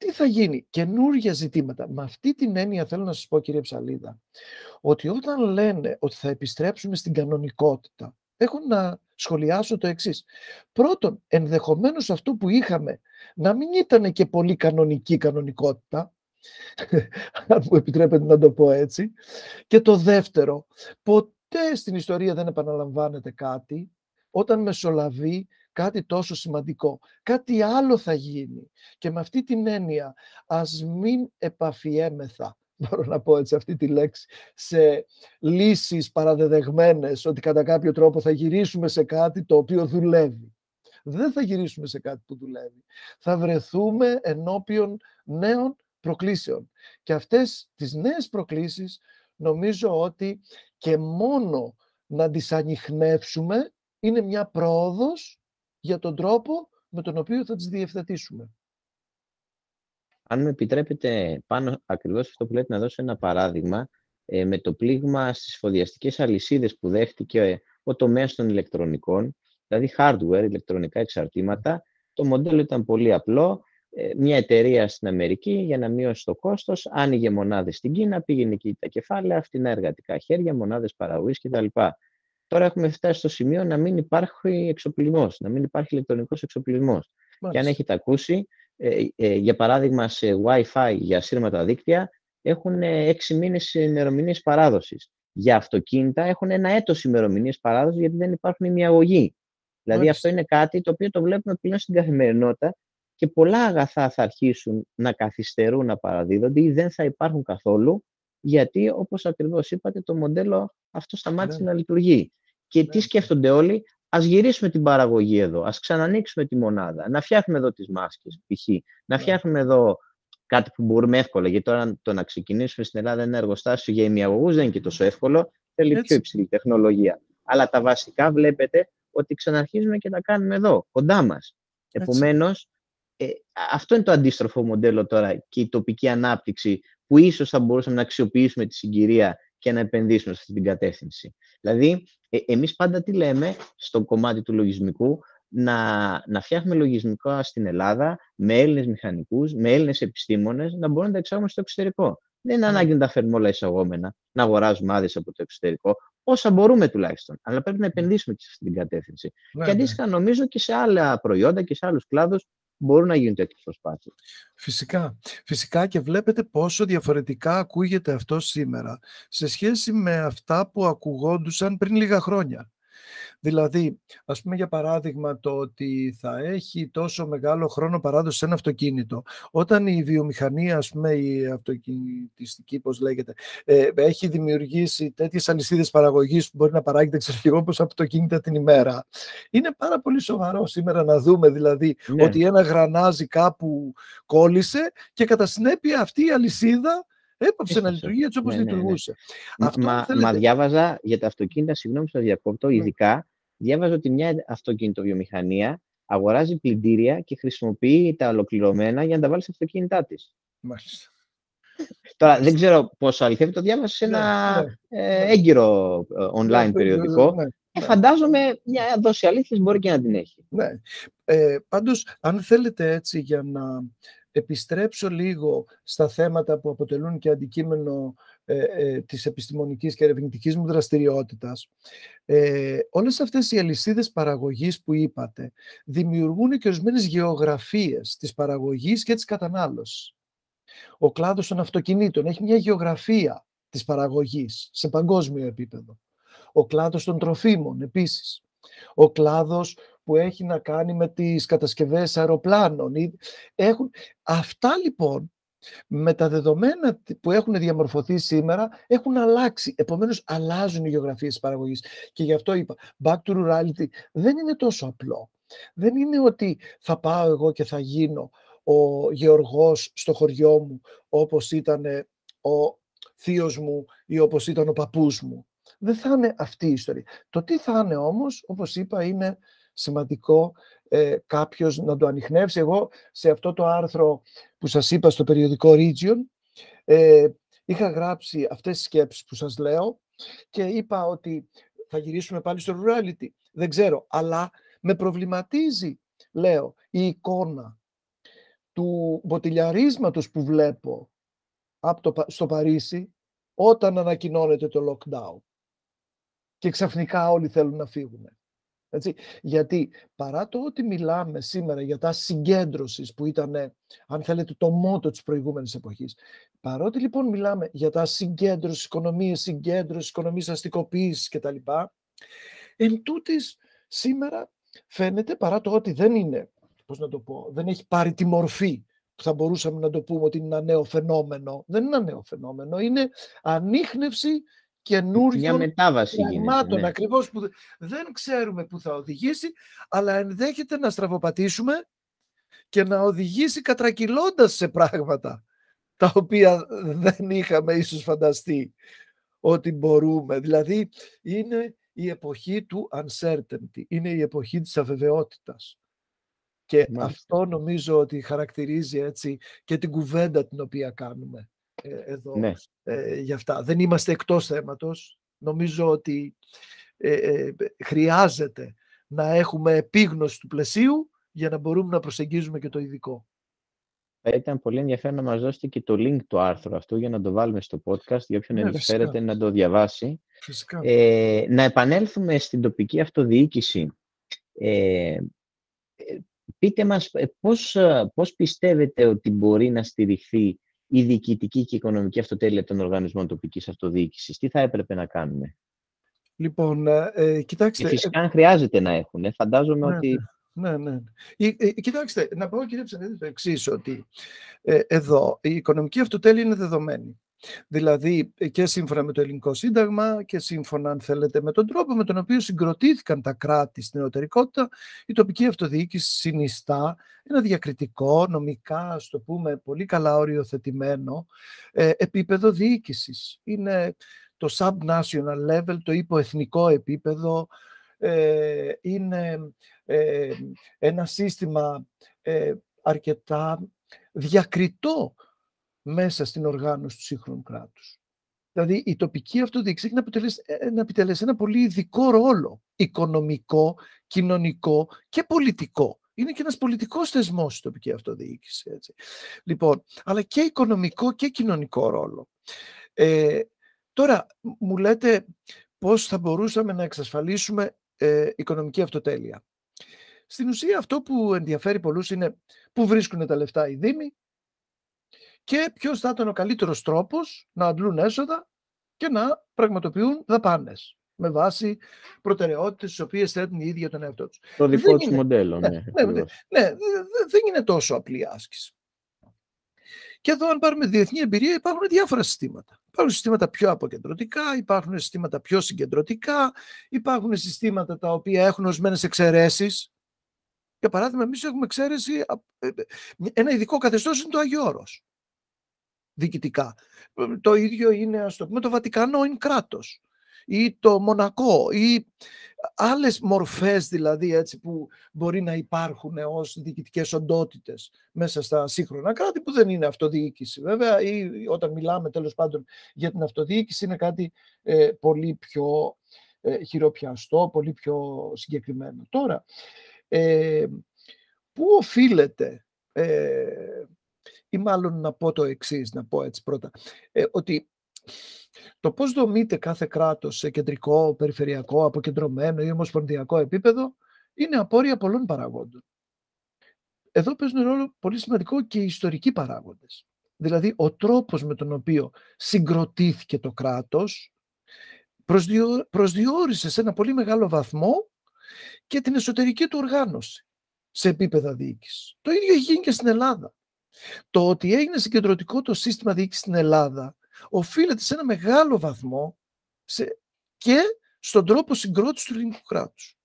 Τι θα γίνει, καινούργια ζητήματα. Με αυτή την έννοια θέλω να σας πω κύριε Ψαλίδα, ότι όταν λένε ότι θα επιστρέψουμε στην κανονικότητα, έχω να σχολιάσω το εξής. Πρώτον, ενδεχομένως αυτό που είχαμε να μην ήταν και πολύ κανονική κανονικότητα, αν μου επιτρέπετε να το πω έτσι. Και το δεύτερο, ποτέ στην ιστορία δεν επαναλαμβάνεται κάτι όταν μεσολαβεί κάτι τόσο σημαντικό. Κάτι άλλο θα γίνει. Και με αυτή την έννοια, ας μην επαφιέμεθα, μπορώ να πω έτσι αυτή τη λέξη, σε λύσεις παραδεδεγμένες, ότι κατά κάποιο τρόπο θα γυρίσουμε σε κάτι το οποίο δουλεύει. Δεν θα γυρίσουμε σε κάτι που δουλεύει. Θα βρεθούμε ενώπιον νέων προκλήσεων. Και αυτές τις νέες προκλήσεις νομίζω ότι και μόνο να τις ανοιχνεύσουμε είναι μια πρόοδος για τον τρόπο με τον οποίο θα τις διευθετήσουμε. Αν με επιτρέπετε πάνω ακριβώς αυτό που λέτε να δώσω ένα παράδειγμα, ε, με το πλήγμα στις φοδιαστικές αλυσίδες που δέχτηκε ο τομέας των ηλεκτρονικών, δηλαδή hardware, ηλεκτρονικά εξαρτήματα, το μοντέλο ήταν πολύ απλό. Ε, μια εταιρεία στην Αμερική για να μειώσει το κόστος, άνοιγε μονάδες στην Κίνα, πήγαινε εκεί τα κεφάλαια, φτηνά εργατικά χέρια, μονάδες παραγωγής κτλ. Τώρα έχουμε φτάσει στο σημείο να μην υπάρχει εξοπλισμός, να μην υπάρχει ηλεκτρονικός εξοπλισμός. Και αν έχετε ακούσει, ε, ε, για παράδειγμα σε Wi-Fi για σύρματα δίκτυα έχουν έξι μήνες ημερομηνίες παράδοσης. Για αυτοκίνητα έχουν ένα έτος ημερομηνίες παράδοσης γιατί δεν υπάρχουν ημιαγωγοί. Δηλαδή αυτό είναι κάτι το οποίο το βλέπουμε πλέον στην καθημερινότητα και πολλά αγαθά θα αρχίσουν να καθυστερούν να παραδίδονται ή δεν θα υπάρχουν καθόλου γιατί όπως ακριβώς είπατε το μοντέλο αυτό σταμάτησε ναι. να λειτουργεί. Και τι ναι. σκέφτονται όλοι, ας γυρίσουμε την παραγωγή εδώ, ας ξανανοίξουμε τη μονάδα, να φτιάχνουμε εδώ τις μάσκες, π.χ. Να ναι. φτιάχνουμε εδώ κάτι που μπορούμε εύκολα. Γιατί τώρα το να ξεκινήσουμε στην Ελλάδα ένα εργοστάσιο για ημιαγωγούς δεν είναι και τόσο εύκολο. Θέλει πιο υψηλή τεχνολογία. Αλλά τα βασικά βλέπετε ότι ξαναρχίζουμε και τα κάνουμε εδώ, κοντά μας. Επομένως, ε, αυτό είναι το αντίστροφο μοντέλο τώρα και η τοπική ανάπτυξη που ίσως θα μπορούσαμε να αξιοποιήσουμε τη συγκυρία και να επενδύσουμε σε αυτή την κατεύθυνση. Δηλαδή, ε, εμείς πάντα τι λέμε στο κομμάτι του λογισμικού, να, να φτιάχνουμε λογισμικό στην Ελλάδα με Έλληνες μηχανικούς, με Έλληνες επιστήμονες, να μπορούμε να τα εξάγουμε στο εξωτερικό. Δεν είναι ανάγκη να τα φέρνουμε όλα εισαγόμενα, να αγοράζουμε άδειες από το εξωτερικό, όσα μπορούμε τουλάχιστον. Αλλά πρέπει να επενδύσουμε και σε αυτή την κατεύθυνση. Ναι, και αντίστοιχα, νομίζω και σε άλλα προϊόντα και σε άλλους κλάδους μπορούν να γίνουν τέτοιες προσπάθειες. Φυσικά. Φυσικά και βλέπετε πόσο διαφορετικά ακούγεται αυτό σήμερα σε σχέση με αυτά που ακουγόντουσαν πριν λίγα χρόνια. Δηλαδή, ας πούμε για παράδειγμα το ότι θα έχει τόσο μεγάλο χρόνο παράδοση σε ένα αυτοκίνητο. Όταν η βιομηχανία, ας πούμε η αυτοκινητιστική, πώς λέγεται, ε, έχει δημιουργήσει τέτοιες αλυσίδες παραγωγής που μπορεί να παράγεται ξέρω όπως αυτοκίνητα την ημέρα. Είναι πάρα πολύ σοβαρό σήμερα να δούμε δηλαδή ναι. ότι ένα γρανάζι κάπου κόλλησε και κατά συνέπεια αυτή η αλυσίδα έπαψε να λειτουργεί έτσι όπως ναι, ναι, ναι. λειτουργούσε. Αυτό, μα, θέλετε... μα διάβαζα για τα αυτοκίνητα, συγγνώμη που διακόπτω, ειδικά, διάβαζα ότι μια αυτοκινητοβιομηχανία αγοράζει πλυντήρια και χρησιμοποιεί τα ολοκληρωμένα για να τα βάλει στα αυτοκίνητά της. Μάλιστα. Τώρα δεν ξέρω πόσο αληθεύει, το διάβασα σε Ναι, ένα ναι, ε, έγκυρο ε, online Ναι, περιοδικό. ναι, Ε, ναι. φαντάζομαι μια δόση αλήθειας μπορεί και να την έχει. Ναι. Ε, πάντως, αν θέλετε έτσι για να επιστρέψω λίγο στα θέματα που αποτελούν και αντικείμενο ε, ε, της επιστημονικής και ερευνητικής μου δραστηριότητας, ε, όλες αυτές οι αλυσίδες παραγωγής που είπατε δημιουργούν και ορισμένες γεωγραφίες της παραγωγής και της κατανάλωσης. Ο κλάδος των αυτοκινήτων έχει μια γεωγραφία της παραγωγής σε παγκόσμιο επίπεδο. Ο κλάδος των τροφίμων επίσης. Ο κλάδος που έχει να κάνει με τις κατασκευές αεροπλάνων. ή- Έχουν... Αυτά λοιπόν με τα δεδομένα τι- που έχουν διαμορφωθεί σήμερα έχουν αλλάξει. Επομένως αλλάζουν οι γεωγραφίες της παραγωγής. Και γι' αυτό είπα, back to rurality δεν είναι τόσο απλό. Δεν είναι ότι θα πάω εγώ και θα γίνω ο γεωργός στο χωριό μου όπως ήταν ο θείος μου ή όπως ήταν ο παππούς μου. Δεν θα είναι αυτή η ιστορία. Το τι θα είναι όμως, όπως είπα, είναι σημαντικό ε, κάποιος να το ανοιχνεύσει. Εγώ σε αυτό το άρθρο που σας είπα στο περιοδικό Region ε, είχα γράψει αυτές τις σκέψεις που σας λέω και είπα ότι θα γυρίσουμε πάλι στο rurality. Δεν ξέρω, αλλά με προβληματίζει, λέω, η εικόνα του μποτιλιαρίσματος που βλέπω από το, Πα- στο Παρίσι όταν ανακοινώνεται το lockdown. Και ξαφνικά όλοι θέλουν να φύγουν. Έτσι. Γιατί παρά το ότι μιλάμε σήμερα για τα συγκέντρωσης που ήταν, ε, αν θέλετε, το μότο της προηγούμενης εποχής, παρότι λοιπόν μιλάμε για τα συγκέντρωση οικονομίες, συγκέντρωση οικονομίες αστικοποίησης κτλ, εν τούτης σήμερα φαίνεται παρά το ότι δεν είναι, πώς να το πω, δεν έχει πάρει τη μορφή που θα μπορούσαμε να το πούμε ότι είναι ένα νέο φαινόμενο. Δεν είναι ένα νέο φαινόμενο, είναι ανείχνευση Μια καινούριων μετάβαση γίνεται. πραγμάτων ναι. ακριβώς που δε- δεν ξέρουμε που θα οδηγήσει, αλλά ενδέχεται να στραβοπατήσουμε και να οδηγήσει κατρακυλώντας σε πράγματα τα οποία δεν είχαμε ίσως φανταστεί ότι μπορούμε. Δηλαδή είναι η εποχή του uncertainty, είναι η εποχή της αβεβαιότητας. Και Μάλιστα. αυτό νομίζω ότι χαρακτηρίζει έτσι και την κουβέντα την οποία κάνουμε ε, εδώ Ναι. ε, για αυτά. Δεν είμαστε εκτός θέματος. Νομίζω ότι ε, ε, χρειάζεται να έχουμε επίγνωση του πλαισίου για να μπορούμε να προσεγγίζουμε και το ειδικό. Θα ήταν πολύ ενδιαφέρον να μας δώσετε και το link του άρθρου αυτού για να το βάλουμε στο podcast για όποιον Ναι, ενδιαφέρεται φυσικά. να το διαβάσει. Φυσικά. Ε, να επανέλθουμε στην τοπική αυτοδιοίκηση. Ε, ε, πείτε μας ε, πώς, ε, πώς πιστεύετε ότι μπορεί να στηριχθεί η διοικητική και οικονομική αυτοτέλεια των οργανισμών τοπικής αυτοδιοίκησης. Τι θα έπρεπε να κάνουμε. Λοιπόν, ε, ε, Και κοιτάξτε, φυσικά αν χρειάζεται να έχουν. ε, Φαντάζομαι Ναι, ότι Ναι, ναι. Ε, ε, κοιτάξτε, να πω κύριε Ψανίδη το εξής ότι ε, εδώ η οικονομική αυτοτέλεια είναι δεδομένη. Δηλαδή ε, και σύμφωνα με το ελληνικό σύνταγμα και σύμφωνα αν θέλετε με τον τρόπο με τον οποίο συγκροτήθηκαν τα κράτη στην νεωτερικότητα η τοπική αυτοδιοίκηση συνιστά ένα διακριτικό, νομικά ας το πούμε πολύ καλά οριοθετημένο ε, επίπεδο διοίκησης. Είναι το sub-national level, το υποεθνικό επίπεδο, ε, είναι ε, ένα σύστημα ε, αρκετά διακριτό μέσα στην οργάνωση του σύγχρονου κράτους. Δηλαδή η τοπική αυτοδιοίκηση έχει να επιτελέσει, ε, να επιτελέσει ένα πολύ ειδικό ρόλο, οικονομικό, κοινωνικό και πολιτικό. Είναι και ένας πολιτικός θεσμός η τοπική αυτοδιοίκηση. Έτσι. Λοιπόν, αλλά και οικονομικό και κοινωνικό ρόλο. Ε, τώρα, μου λέτε πώς θα μπορούσαμε να εξασφαλίσουμε ε, οικονομική αυτοτέλεια. Στην ουσία αυτό που ενδιαφέρει πολλούς είναι πού βρίσκουν τα λεφτά οι δήμοι και ποιος θα ήταν ο καλύτερος τρόπος να αντλούν έσοδα και να πραγματοποιούν δαπάνες με βάση προτεραιότητες τις οποίες θέτουν οι ίδιοι για τον εαυτό τους. το δικό Δεν τους είναι. μοντέλο. Ναι, Ναι, ναι, ακριβώς. Ναι, δε- δε- δεν είναι τόσο απλή άσκηση. Και εδώ, αν πάρουμε διεθνή εμπειρία, υπάρχουν διάφορα συστήματα. Υπάρχουν συστήματα πιο αποκεντρωτικά, υπάρχουν συστήματα πιο συγκεντρωτικά, υπάρχουν συστήματα τα οποία έχουν ορισμένες εξαιρέσεις. Για παράδειγμα, εμείς έχουμε εξαίρεση. α, ε, ε, Ένα ειδικό καθεστώς είναι το Άγιο Όρος, Διοικητικά. Ε, Το ίδιο είναι, ας το πούμε, το Βατικανό είναι κράτος. ή το Μονακό ή άλλες μορφές δηλαδή έτσι που μπορεί να υπάρχουν ως διοικητικές οντότητες μέσα στα σύγχρονα κράτη που δεν είναι αυτοδιοίκηση βέβαια ή όταν μιλάμε τέλος πάντων για την αυτοδιοίκηση είναι κάτι ε, πολύ πιο ε, χειροπιαστό, πολύ πιο συγκεκριμένο. Τώρα, ε, πού οφείλεται ε, ή μάλλον να πω το εξής, να πω έτσι πρώτα, ε, ότι το πώς δομείται κάθε κράτος σε κεντρικό, περιφερειακό, αποκεντρωμένο ή ομοσπονδιακό επίπεδο είναι απόρρια πολλών παραγόντων. Εδώ παίζουν ρόλο πολύ σημαντικό και οι ιστορικοί παράγοντες. Δηλαδή, ο τρόπος με τον οποίο συγκροτήθηκε το κράτος προσδιορίσε προσδιορίσε σε ένα πολύ μεγάλο βαθμό και την εσωτερική του οργάνωση σε επίπεδα διοίκησης. Το ίδιο έχει γίνει και στην Ελλάδα. Το ότι έγινε συγκεντρωτικό το σύστημα διοίκησης στην Ελλάδα οφείλεται σε ένα μεγάλο βαθμό σε, και στον τρόπο συγκρότησης του ελληνικού κράτους.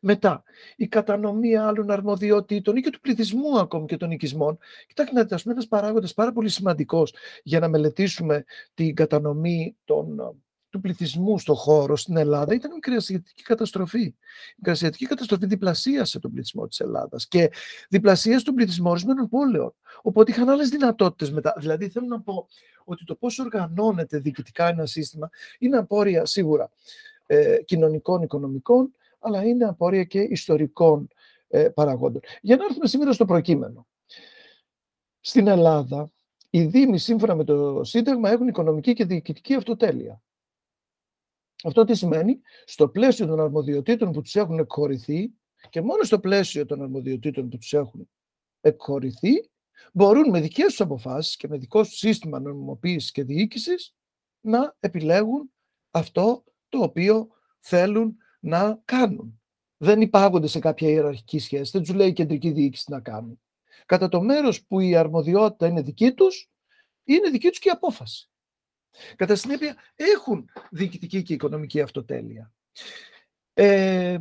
Μετά, η κατανομή άλλων αρμοδιοτήτων ή και του πληθυσμού ακόμη και των οικισμών. Κοιτάξτε να δείτε, ένας παράγοντας πάρα πολύ σημαντικός για να μελετήσουμε την κατανομή των του πληθυσμού στο χώρο στην Ελλάδα ήταν η κρασιατική καταστροφή. Η κρασιατική καταστροφή διπλασίασε τον πληθυσμό της Ελλάδας και διπλασίασε τον πληθυσμό ορισμένων πόλεων. Οπότε είχαν άλλες δυνατότητες μετά. Δηλαδή θέλω να πω ότι το πώς οργανώνεται διοικητικά ένα σύστημα είναι απόρρια σίγουρα ε, κοινωνικών, οικονομικών, αλλά είναι απόρρια και ιστορικών ε, παραγόντων. Για να έρθουμε σήμερα στο προκείμενο. Στην Ελλάδα, οι Δήμοι, σύμφωνα με το Σύνταγμα, έχουν οικονομική και διοικητική αυτοτέλεια. Αυτό τι σημαίνει, στο πλαίσιο των αρμοδιοτήτων που τους έχουν εκχωρηθεί και μόνο στο πλαίσιο των αρμοδιοτήτων που τους έχουν εκχωρηθεί, μπορούν με δικές τους αποφάσεις και με δικό τους σύστημα νομιμοποίησης και διοίκησης να επιλέγουν αυτό το οποίο θέλουν να κάνουν. Δεν υπάγονται σε κάποια ιεραρχική σχέση, δεν τους λέει η κεντρική διοίκηση να κάνουν. Κατά το μέρος που η αρμοδιότητα είναι δική τους, είναι δική τους και η απόφαση. Κατά συνέπεια, έχουν διοικητική και οικονομική αυτοτέλεια. Ε,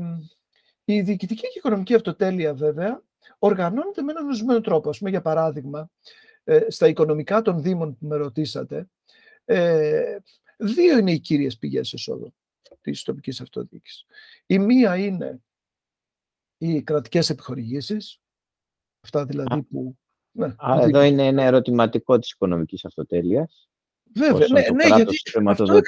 η διοικητική και οικονομική αυτοτέλεια, βέβαια, οργανώνεται με έναν ορισμένο τρόπο. Ας πούμε, για παράδειγμα, ε, στα οικονομικά των Δήμων που με ρωτήσατε, ε, δύο είναι οι κύριες πηγές εσόδων της τοπικής αυτοδιοίκησης. Η μία είναι οι κρατικές επιχορηγήσεις, αυτά δηλαδή που... Ναι, εδώ είναι ένα ερωτηματικό της οικονομικής αυτοτέλειας. Βέβαια, ναι, ναι γιατί αυτό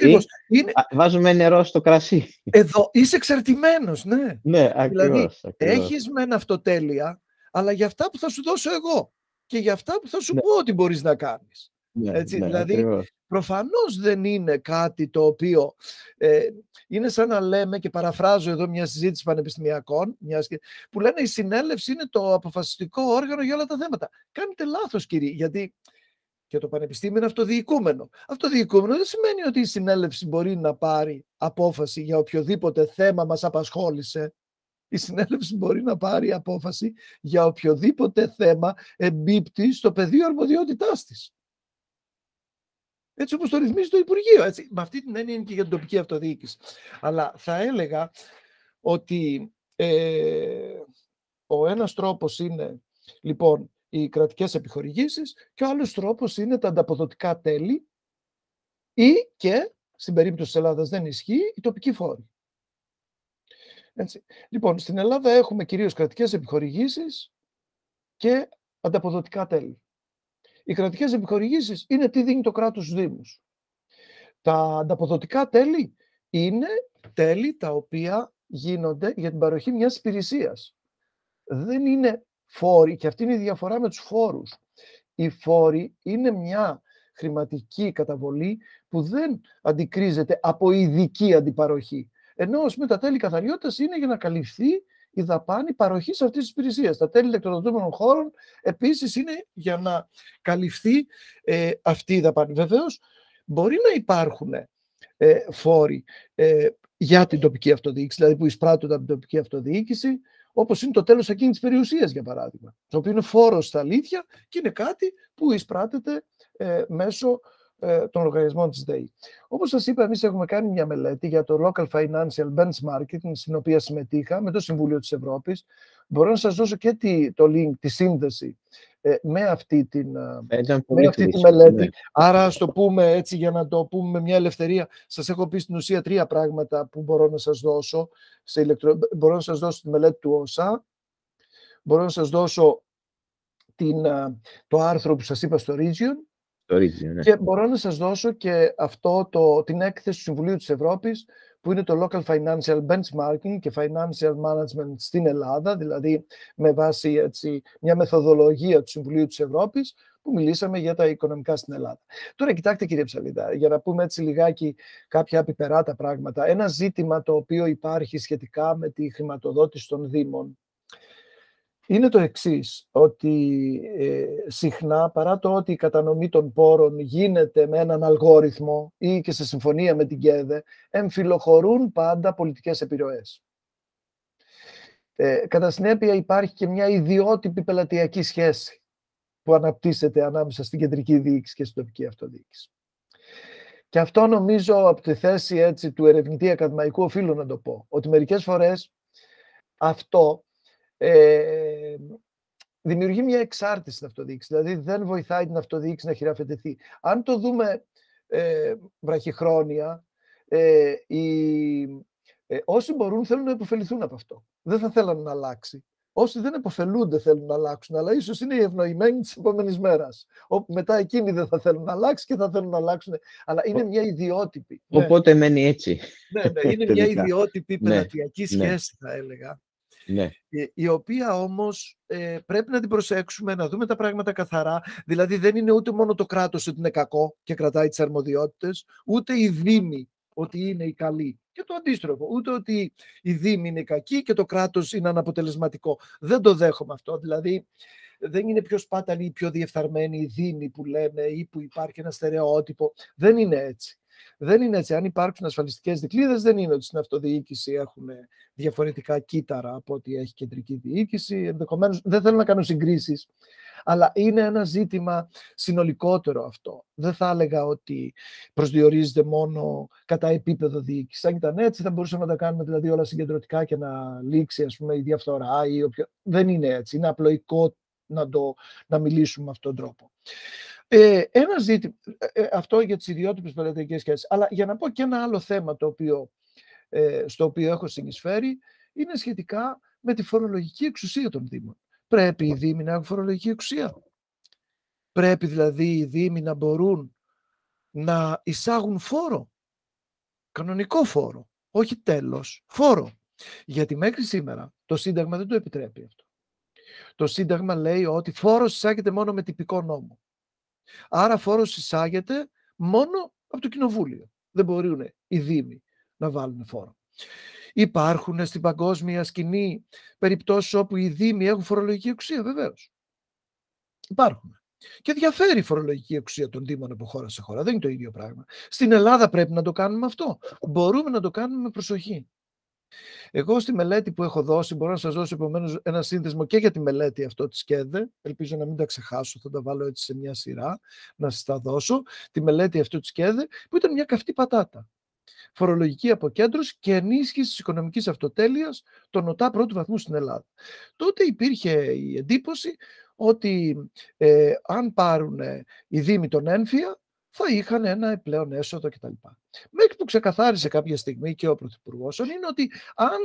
είναι... Βάζουμε νερό στο κρασί. Εδώ είσαι εξαρτημένος, ναι. Ναι, ακριβώς, δηλαδή, έχεις μεν αυτοτέλεια, αλλά για αυτά που θα σου δώσω εγώ και για αυτά που θα σου ναι. πω ότι μπορείς να κάνεις. Ναι, Έτσι, ναι, δηλαδή, ακριβώς. προφανώς δεν είναι κάτι το οποίο ε, είναι σαν να λέμε και παραφράζω εδώ μια συζήτηση πανεπιστημιακών μιας, που λένε η συνέλευση είναι το αποφασιστικό όργανο για όλα τα θέματα. Κάνετε λάθος κύριε, γιατί και το πανεπιστήμιο είναι αυτοδιοικούμενο. Αυτοδιοικούμενο δεν σημαίνει ότι η συνέλευση μπορεί να πάρει απόφαση για οποιοδήποτε θέμα μας απασχόλησε. Η συνέλευση μπορεί να πάρει απόφαση για οποιοδήποτε θέμα εμπίπτει στο πεδίο αρμοδιότητάς της. Έτσι όπως το ρυθμίζει το Υπουργείο. Έτσι. Με αυτή την έννοια είναι και για την τοπική αυτοδιοίκηση. Αλλά θα έλεγα ότι ε, ο ένας τρόπος είναι, λοιπόν, οι κρατικές επιχορηγήσεις και ο άλλος τρόπος είναι τα ανταποδοτικά τέλη ή και, στην περίπτωση της Ελλάδας δεν ισχύει, η τοπική φόρη. Έτσι. Λοιπόν, στην Ελλάδα έχουμε κυρίως κρατικές επιχορηγήσεις και ανταποδοτικά τέλη. Οι κρατικές επιχορηγήσεις είναι τι δίνει το κράτος στους Δήμους. Τα ανταποδοτικά τέλη είναι τέλη τα οποία γίνονται για την παροχή μιας υπηρεσίας. Δεν είναι φόροι, και αυτή είναι η διαφορά με τους φόρους. Οι φόροι είναι μια χρηματική καταβολή που δεν αντικρίζεται από ειδική αντιπαροχή. Ενώ με τα τέλη καθαριότητας είναι για να καλυφθεί η δαπάνη παροχής αυτής της υπηρεσίας. Τα τέλη ηλεκτροδοτούμενων χώρων επίσης είναι για να καλυφθεί ε, αυτή η δαπάνη. Βεβαίως, μπορεί να υπάρχουν ε, φόροι ε, για την τοπική αυτοδιοίκηση, δηλαδή που εισπράττονται από την τοπική αυτοδιοίκηση, Όπως είναι το τέλος ακίνητη περιουσίας, για παράδειγμα. Το οποίο είναι φόρος στα αλήθεια και είναι κάτι που εισπράττεται ε, μέσω ε, των λογαριασμών της ΔΕΗ. Όπως σας είπα, εμείς έχουμε κάνει μια μελέτη για το Local Financial Benchmarking, στην οποία συμμετείχα με το Συμβούλιο της Ευρώπης. Μπορώ να σας δώσω και τη, το link, τη σύνδεση ε, με αυτή, την, με αυτή τη μελέτη. Ναι. Άρα, ας το πούμε έτσι για να το πούμε με μια ελευθερία, σας έχω πει στην ουσία τρία πράγματα που μπορώ να σας δώσω. Σε ηλεκτρο... Μπορώ να σας δώσω τη μελέτη του ΩΣΑ, μπορώ να σας δώσω την, το άρθρο που σας είπα στο Region, ναι. και μπορώ να σας δώσω και αυτό το, την έκθεση του Συμβουλίου της Ευρώπης που είναι το Local Financial Benchmarking και Financial Management στην Ελλάδα, δηλαδή με βάση έτσι, μια μεθοδολογία του Συμβουλίου της Ευρώπης, που μιλήσαμε για τα οικονομικά στην Ελλάδα. Τώρα, κοιτάξτε κύριε Ψαλίδα, για να πούμε έτσι λιγάκι κάποια επιπεράτα πράγματα. Ένα ζήτημα το οποίο υπάρχει σχετικά με τη χρηματοδότηση των Δήμων είναι το εξής, ότι ε, συχνά παρά το ότι η κατανομή των πόρων γίνεται με έναν αλγόριθμο ή και σε συμφωνία με την ΚΕΔΕ, εμφυλοχωρούν πάντα πολιτικές επιρροές. Ε, κατά συνέπεια υπάρχει και μια ιδιότυπη πελατειακή σχέση που αναπτύσσεται ανάμεσα στην κεντρική διοίκηση και στην τοπική αυτοδιοίκηση. Και αυτό νομίζω από τη θέση έτσι, του ερευνητή ακαδημαϊκού οφείλω να το πω, ότι μερικές φορές αυτό ε, δημιουργεί μια εξάρτηση στην αυτοδιοίκηση. Δηλαδή δεν βοηθάει την αυτοδιοίκηση να χειραφετηθεί. Αν το δούμε ε, βραχυχρόνια, ε, οι, ε, όσοι μπορούν θέλουν να υποφεληθούν από αυτό. Δεν θα θέλουν να αλλάξει. Όσοι δεν επωφελούνται θέλουν να αλλάξουν, αλλά ίσως είναι οι ευνοημένοι της επόμενης μέρας. Όπου μετά εκείνοι δεν θα θέλουν να αλλάξει και θα θέλουν να αλλάξουν. Αλλά είναι μια ιδιότυπη. Οπότε ναι. μένει έτσι. Ναι, ναι, είναι μια ιδιότυπη ναι, πελατειακή ναι. σχέση, θα έλεγα. Ναι. Ε, η οποία όμως ε, πρέπει να την προσέξουμε, να δούμε τα πράγματα καθαρά. Δηλαδή δεν είναι ούτε μόνο το κράτος ότι είναι κακό και κρατάει τις αρμοδιότητες, ούτε η Δήμη ότι είναι η καλή. Και το αντίστροφο, ούτε ότι η Δήμη είναι κακή και το κράτος είναι αναποτελεσματικό. Δεν το δέχομαι αυτό. Δηλαδή δεν είναι πιο σπάταλη ή πιο διεφθαρμένη η Δήμη που λένε ή που υπάρχει ένα στερεότυπο. Δεν είναι έτσι. Δεν είναι έτσι. Αν υπάρξουν ασφαλιστικές δικλείδες, δεν είναι ότι στην αυτοδιοίκηση έχουν διαφορετικά κύτταρα από ότι έχει κεντρική διοίκηση. Ενδεχομένως δεν θέλω να κάνω συγκρίσεις, αλλά είναι ένα ζήτημα συνολικότερο αυτό. Δεν θα έλεγα ότι προσδιορίζεται μόνο κατά επίπεδο διοίκησης. Αν ήταν έτσι, θα μπορούσαμε να τα κάνουμε δηλαδή όλα συγκεντρωτικά και να λήξει ας πούμε, η διαφθορά ή όποιο. Δεν είναι έτσι. Είναι απλοϊκό να, το, να μιλήσουμε με αυτόν τον τρόπο. Ε, ένα ζήτημα, ε, ε, αυτό για τις ιδιότυπες πελατειακές σχέσεις, αλλά για να πω και ένα άλλο θέμα το οποίο, ε, στο οποίο έχω συνεισφέρει, είναι σχετικά με τη φορολογική εξουσία των Δήμων. Πρέπει οι Δήμοι να έχουν φορολογική εξουσία. Πρέπει δηλαδή οι Δήμοι να μπορούν να εισάγουν φόρο, κανονικό φόρο, όχι τέλος, φόρο. Γιατί μέχρι σήμερα το Σύνταγμα δεν το επιτρέπει αυτό. Το Σύνταγμα λέει ότι φόρος εισάγεται μόνο με τυπικό νόμο. Άρα φόρος εισάγεται μόνο από το κοινοβούλιο. Δεν μπορούν οι δήμοι να βάλουν φόρο. Υπάρχουν στην παγκόσμια σκηνή περιπτώσεις όπου οι δήμοι έχουν φορολογική εξουσία, βεβαίως. Υπάρχουν. Και διαφέρει η φορολογική εξουσία των Δήμων από χώρα σε χώρα. Δεν είναι το ίδιο πράγμα. Στην Ελλάδα πρέπει να το κάνουμε αυτό. Μπορούμε να το κάνουμε με προσοχή. Εγώ στη μελέτη που έχω δώσει, μπορώ να σας δώσω επομένως ένα σύνδεσμο και για τη μελέτη αυτό της ΚΕΔΕ, ελπίζω να μην τα ξεχάσω, θα τα βάλω έτσι σε μια σειρά, να σας τα δώσω, τη μελέτη αυτό της ΚΕΔΕ, που ήταν μια καυτή πατάτα. Φορολογική αποκέντρωση και ενίσχυσης της οικονομικής αυτοτέλειας των ΟΤΑ πρώτου βαθμού στην Ελλάδα. Τότε υπήρχε η εντύπωση ότι ε, αν πάρουν οι Δήμοι τον έμφυα, θα είχαν ένα επιπλέον έσοδο κτλ. Μέχρι που ξεκαθάρισε κάποια στιγμή και ο Πρωθυπουργός είναι ότι αν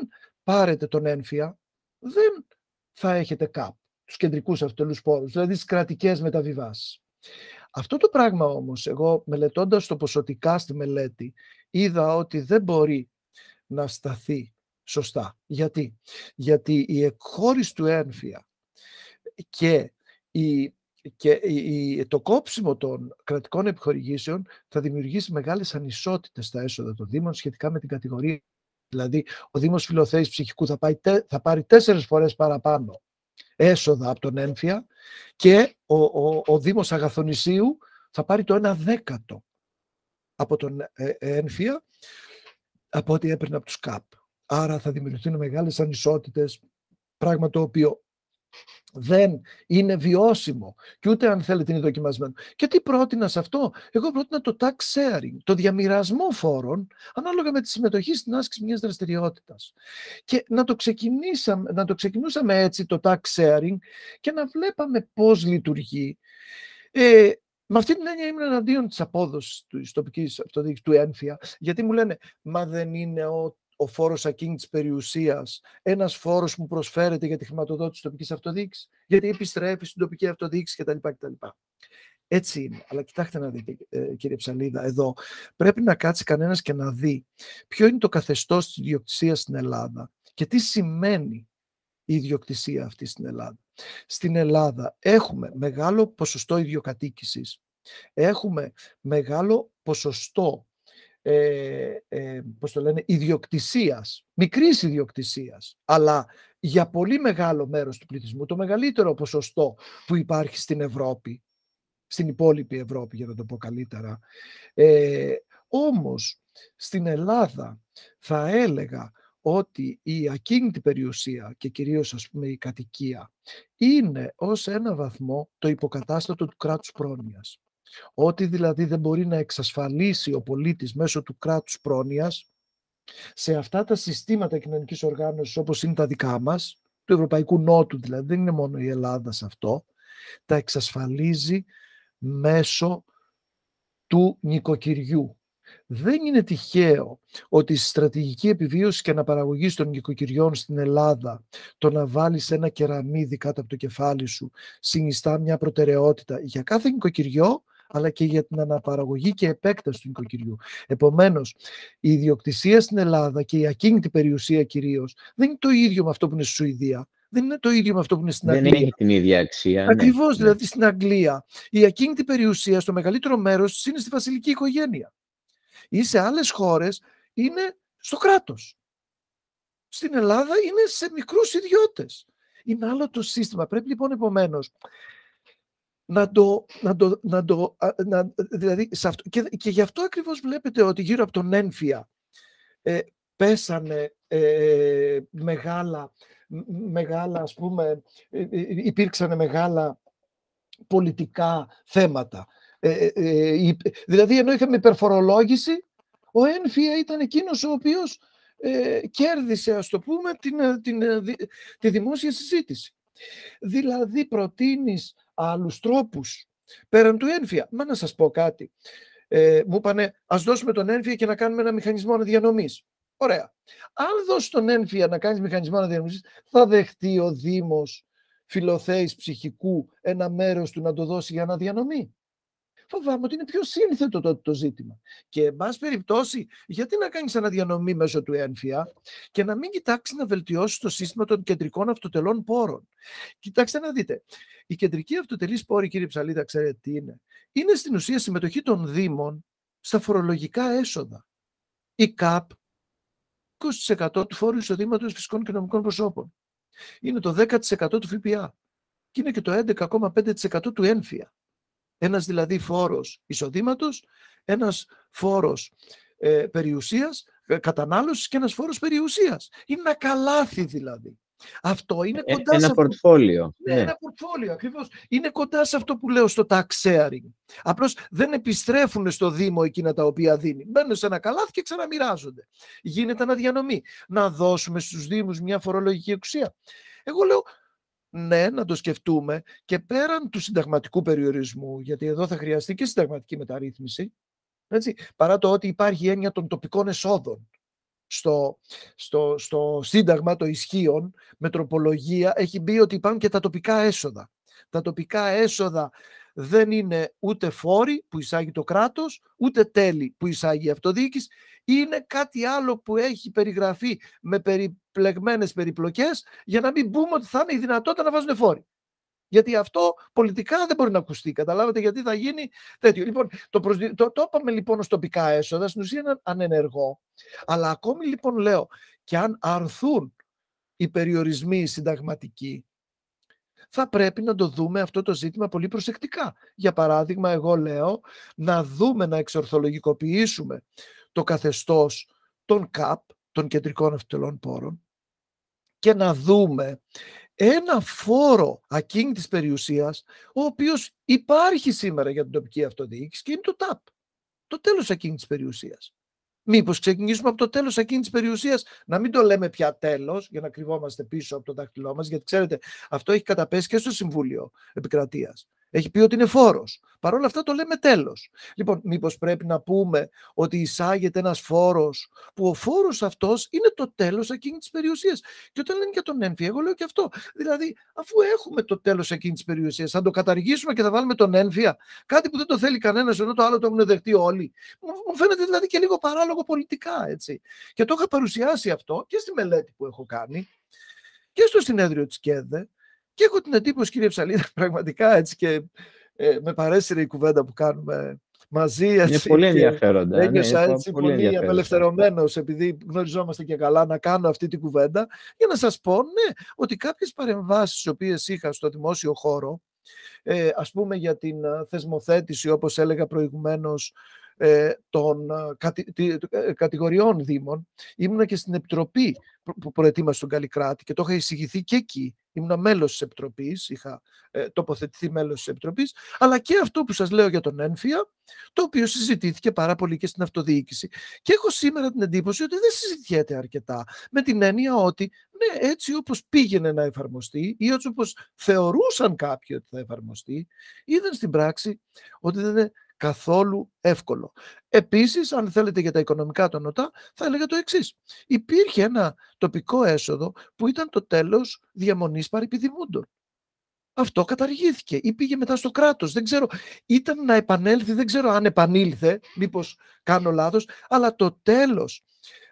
πάρετε τον ένφια, δεν θα έχετε ΚΑΠ, τους κεντρικούς αυτελούς πόρους, δηλαδή τις κρατικές μεταβιβάσεις. Αυτό το πράγμα όμως, εγώ μελετώντας το ποσοτικά στη μελέτη, είδα ότι δεν μπορεί να σταθεί σωστά. Γιατί, Γιατί η εκχώρηση του ένφια και η και το κόψιμο των κρατικών επιχορηγήσεων θα δημιουργήσει μεγάλες ανισότητες στα έσοδα των Δήμων σχετικά με την κατηγορία. Δηλαδή, ο Δήμος Φιλοθέης Ψυχικού θα, πάει, θα πάρει τέσσερις φορές παραπάνω έσοδα από τον έμφυα και ο, ο, ο Δήμος Αγαθονησίου θα πάρει το ένα δέκατο από τον ε, έμφυα από ό,τι έπαιρνε από τους ΚΑΠ. Άρα θα δημιουργηθούν μεγάλες ανισότητες, πράγμα το οποίο δεν είναι βιώσιμο και ούτε αν θέλετε είναι δοκιμασμένο. Και τι πρότεινα σε αυτό; Εγώ πρότεινα το tax sharing, το διαμοιρασμό φόρων ανάλογα με τη συμμετοχή στην άσκηση μιας δραστηριότητας. Και να το, ξεκινήσαμε, να το ξεκινούσαμε έτσι το tax sharing και να βλέπαμε πώς λειτουργεί. Ε, με αυτή την έννοια ήμουν εναντίον της απόδοσης της τοπικής αυτοδιοίκησης του ένφια, γιατί μου λένε, μα δεν είναι ο ο φόρος ακίνητης περιουσίας ένας φόρος που προσφέρεται για τη χρηματοδότηση της τοπικής αυτοδιοίκησης, γιατί επιστρέφει στην τοπική αυτοδιοίκηση κτλ. κτλ. Έτσι είναι. Αλλά κοιτάξτε να δείτε, ε, κύριε Ψαλίδα, εδώ πρέπει να κάτσει κανένας και να δει ποιο είναι το καθεστώς της ιδιοκτησίας στην Ελλάδα και τι σημαίνει η ιδιοκτησία αυτή στην Ελλάδα. Στην Ελλάδα έχουμε μεγάλο ποσοστό ιδιοκατοίκησης, έχουμε μεγάλο ποσοστό ε, ε, πώς το λένε, ιδιοκτησίας, μικρής ιδιοκτησίας, αλλά για πολύ μεγάλο μέρος του πληθυσμού, το μεγαλύτερο ποσοστό που υπάρχει στην Ευρώπη, στην υπόλοιπη Ευρώπη για να το πω καλύτερα. Ε, όμως, στην Ελλάδα θα έλεγα ότι η ακίνητη περιουσία και κυρίως ας πούμε η κατοικία είναι ως ένα βαθμό το υποκατάστατο του κράτους πρόνοιας. Ό,τι δηλαδή δεν μπορεί να εξασφαλίσει ο πολίτης μέσω του κράτους πρόνοιας, σε αυτά τα συστήματα κοινωνικής οργάνωσης όπως είναι τα δικά μας, του Ευρωπαϊκού Νότου δηλαδή, δεν είναι μόνο η Ελλάδα σε αυτό, τα εξασφαλίζει μέσω του νοικοκυριού. Δεν είναι τυχαίο ότι η στρατηγική επιβίωση και αναπαραγωγής των νοικοκυριών στην Ελλάδα το να βάλεις ένα κεραμίδι κάτω από το κεφάλι σου συνιστά μια προτεραιότητα για κάθε νοικοκυριό αλλά και για την αναπαραγωγή και επέκταση του νοικοκυριού. Επομένως, η ιδιοκτησία στην Ελλάδα και η ακίνητη περιουσία κυρίως δεν είναι το ίδιο με αυτό που είναι στη Σουηδία. Δεν είναι το ίδιο με αυτό που είναι στην Αγγλία. Δεν έχει την ίδια αξία. Ακριβώς, ναι. δηλαδή στην Αγγλία η ακίνητη περιουσία στο μεγαλύτερο μέρος είναι στη βασιλική οικογένεια. Ή σε άλλες χώρες είναι στο κράτος. Στην Ελλάδα είναι σε μικρούς ιδιώτες. Είναι άλλο το σύστημα. Πρέπει λοιπόν επομένως να το, να το, να το να, δηλαδή σε αυτό, και, και γι' αυτό ακριβώς βλέπετε ότι γύρω από τον ένφια ε, πέσανε ε, μεγάλα, μεγάλα ας πούμε, ε, ε, υπήρξαν μεγάλα πολιτικά θέματα. δηλαδή ενώ είχαμε υπερφορολόγηση, ο ένφια ήταν εκείνος ο οποίος κέρδισε, ας το πούμε, την, την, τη δημόσια συζήτηση. Δηλαδή προτείνεις άλλους τρόπους πέραν του ένφια. Μα να σας πω κάτι. Ε, μου είπανε ας δώσουμε τον ένφια και να κάνουμε ένα μηχανισμό αναδιανομής. Ωραία. Αν δώσει τον ένφια να κάνεις μηχανισμό αναδιανομής, θα δεχτεί ο Δήμος φιλοθέης ψυχικού ένα μέρος του να το δώσει για αναδιανομή φοβάμαι ότι είναι πιο σύνθετο το, το ζήτημα. Και, εν πάση περιπτώσει, γιατί να κάνεις αναδιανομή μέσω του ένφια και να μην κοιτάξεις να βελτιώσεις το σύστημα των κεντρικών αυτοτελών πόρων; Κοιτάξτε να δείτε. Η κεντρική αυτοτελή πόρη, κύριε Ψαλίδα, ξέρετε τι είναι; Είναι στην ουσία συμμετοχή των Δήμων στα φορολογικά έσοδα. Η ΚΑΠ, 20% του φόρου εισοδήματος φυσικών και νομικών προσώπων. Είναι το 10% του ΦΠΑ. Και είναι και το 11,5% του ένφια. Ένας δηλαδή φόρος εισοδήματος, ένας φόρος ε, περιουσίας, ε, κατανάλωσης και ένας φόρος περιουσίας. Είναι ένα καλάθι δηλαδή. Αυτό είναι ε, κοντά ένα σε πορτφόλιο. Ναι, ναι. Ένα πορτφόλιο, ακριβώς. Είναι κοντά σε αυτό που λέω στο tax sharing. Απλώς δεν επιστρέφουν στο Δήμο εκείνα τα οποία δίνει. Μπαίνουν σε ένα καλάθι και ξαναμοιράζονται. Γίνεται αναδιανομή. Να δώσουμε στους Δήμους μια φορολογική εξουσία. Εγώ λέω, ναι, να το σκεφτούμε και πέραν του συνταγματικού περιορισμού, γιατί εδώ θα χρειαστεί και συνταγματική μεταρρύθμιση, έτσι, παρά το ότι υπάρχει έννοια των τοπικών εσόδων. Στο, στο, στο σύνταγμα το ισχύων με τροπολογία έχει μπει ότι υπάρχουν και τα τοπικά έσοδα. Τα τοπικά έσοδα δεν είναι ούτε φόροι που εισάγει το κράτος, ούτε τέλη που εισάγει η αυτοδιοίκηση. Είναι κάτι άλλο που έχει περιγραφεί με περιπλεγμένες περιπλοκές για να μην πούμε ότι θα είναι η δυνατότητα να βάζουν φόροι. Γιατί αυτό πολιτικά δεν μπορεί να ακουστεί. Καταλάβατε γιατί θα γίνει τέτοιο. Λοιπόν, το, το, το είπαμε λοιπόν ως τοπικά έσοδα, στην ουσία είναι ανενεργό. Αλλά ακόμη λοιπόν λέω, και αν αρθούν οι περιορισμοί συνταγματικοί, θα πρέπει να το δούμε αυτό το ζήτημα πολύ προσεκτικά. Για παράδειγμα, εγώ λέω να δούμε, να εξορθολογικοποιήσουμε το καθεστώς των ΚΑΠ, των κεντρικών αυτελών πόρων, και να δούμε ένα φόρο ακίνητης περιουσίας, ο οποίος υπάρχει σήμερα για την τοπική αυτοδιοίκηση και είναι το ΤΑΠ, το τέλος ακίνητης περιουσίας. Μήπως ξεκινήσουμε από το τέλος εκείνη τη περιουσίας, να μην το λέμε πια τέλος, για να κρυβόμαστε πίσω από το δάχτυλό μας, γιατί ξέρετε, αυτό έχει καταπέσει και στο Συμβούλιο Επικρατείας. Έχει πει ότι είναι φόρος. Παρ' όλα αυτά το λέμε τέλος. Λοιπόν, μήπως πρέπει να πούμε ότι εισάγεται ένας φόρος, που ο φόρος αυτός είναι το τέλος εκείνης της περιουσίας. Και όταν λένε για τον ένφια, εγώ λέω και αυτό. Δηλαδή, αφού έχουμε το τέλος εκείνης της περιουσίας, θα το καταργήσουμε και θα βάλουμε τον ένφια, κάτι που δεν το θέλει κανένας, ενώ το άλλο το έχουν δεχτεί όλοι. Μου φαίνεται δηλαδή και λίγο παράλογο πολιτικά, έτσι. Και το είχα παρουσιάσει αυτό και στη μελέτη που έχω κάνει και στο συνέδριο της ΚΕΔΕ και έχω την εντύπωση, κύριε Ψαλίδα, πραγματικά έτσι και ε, με παρέσυρε η κουβέντα που κάνουμε μαζί. Έτσι, είναι πολύ ενδιαφέροντα. Ναι, ένιωσα έτσι πολύ, πολύ απελευθερωμένος, επειδή γνωριζόμαστε και καλά, να κάνω αυτή την κουβέντα, για να σας πω, ναι, ότι κάποιες παρεμβάσεις τις οποίες είχα στο δημόσιο χώρο, ε, ας πούμε για την ε, θεσμοθέτηση, όπως έλεγα προηγουμένως, ε, των ε, κατηγοριών δήμων. Ήμουνα και στην Επιτροπή που προετοίμασε τον Καλλικράτη και το είχα εισηγηθεί και εκεί. Ήμουν μέλος της Επιτροπής, είχα ε, τοποθετηθεί μέλος της Επιτροπής, αλλά και αυτό που σας λέω για τον Ένφια, το οποίο συζητήθηκε πάρα πολύ και στην αυτοδιοίκηση. Και έχω σήμερα την εντύπωση ότι δεν συζητιέται αρκετά, με την έννοια ότι ναι, έτσι όπως πήγαινε να εφαρμοστεί ή έτσι όπως θεωρούσαν κάποιοι ότι θα εφαρμοστεί, είδαν στην πράξη ότι δεν είναι καθόλου εύκολο. Επίσης, αν θέλετε για τα οικονομικά των ΝΟΤΑ, θα έλεγα το εξής. Υπήρχε ένα τοπικό έσοδο που ήταν το τέλος διαμονής παρεπιδημούντων. Αυτό καταργήθηκε ή πήγε μετά στο κράτος. Δεν ξέρω, ήταν να επανέλθει, δεν ξέρω αν επανήλθε, μήπως κάνω λάθος, αλλά το τέλος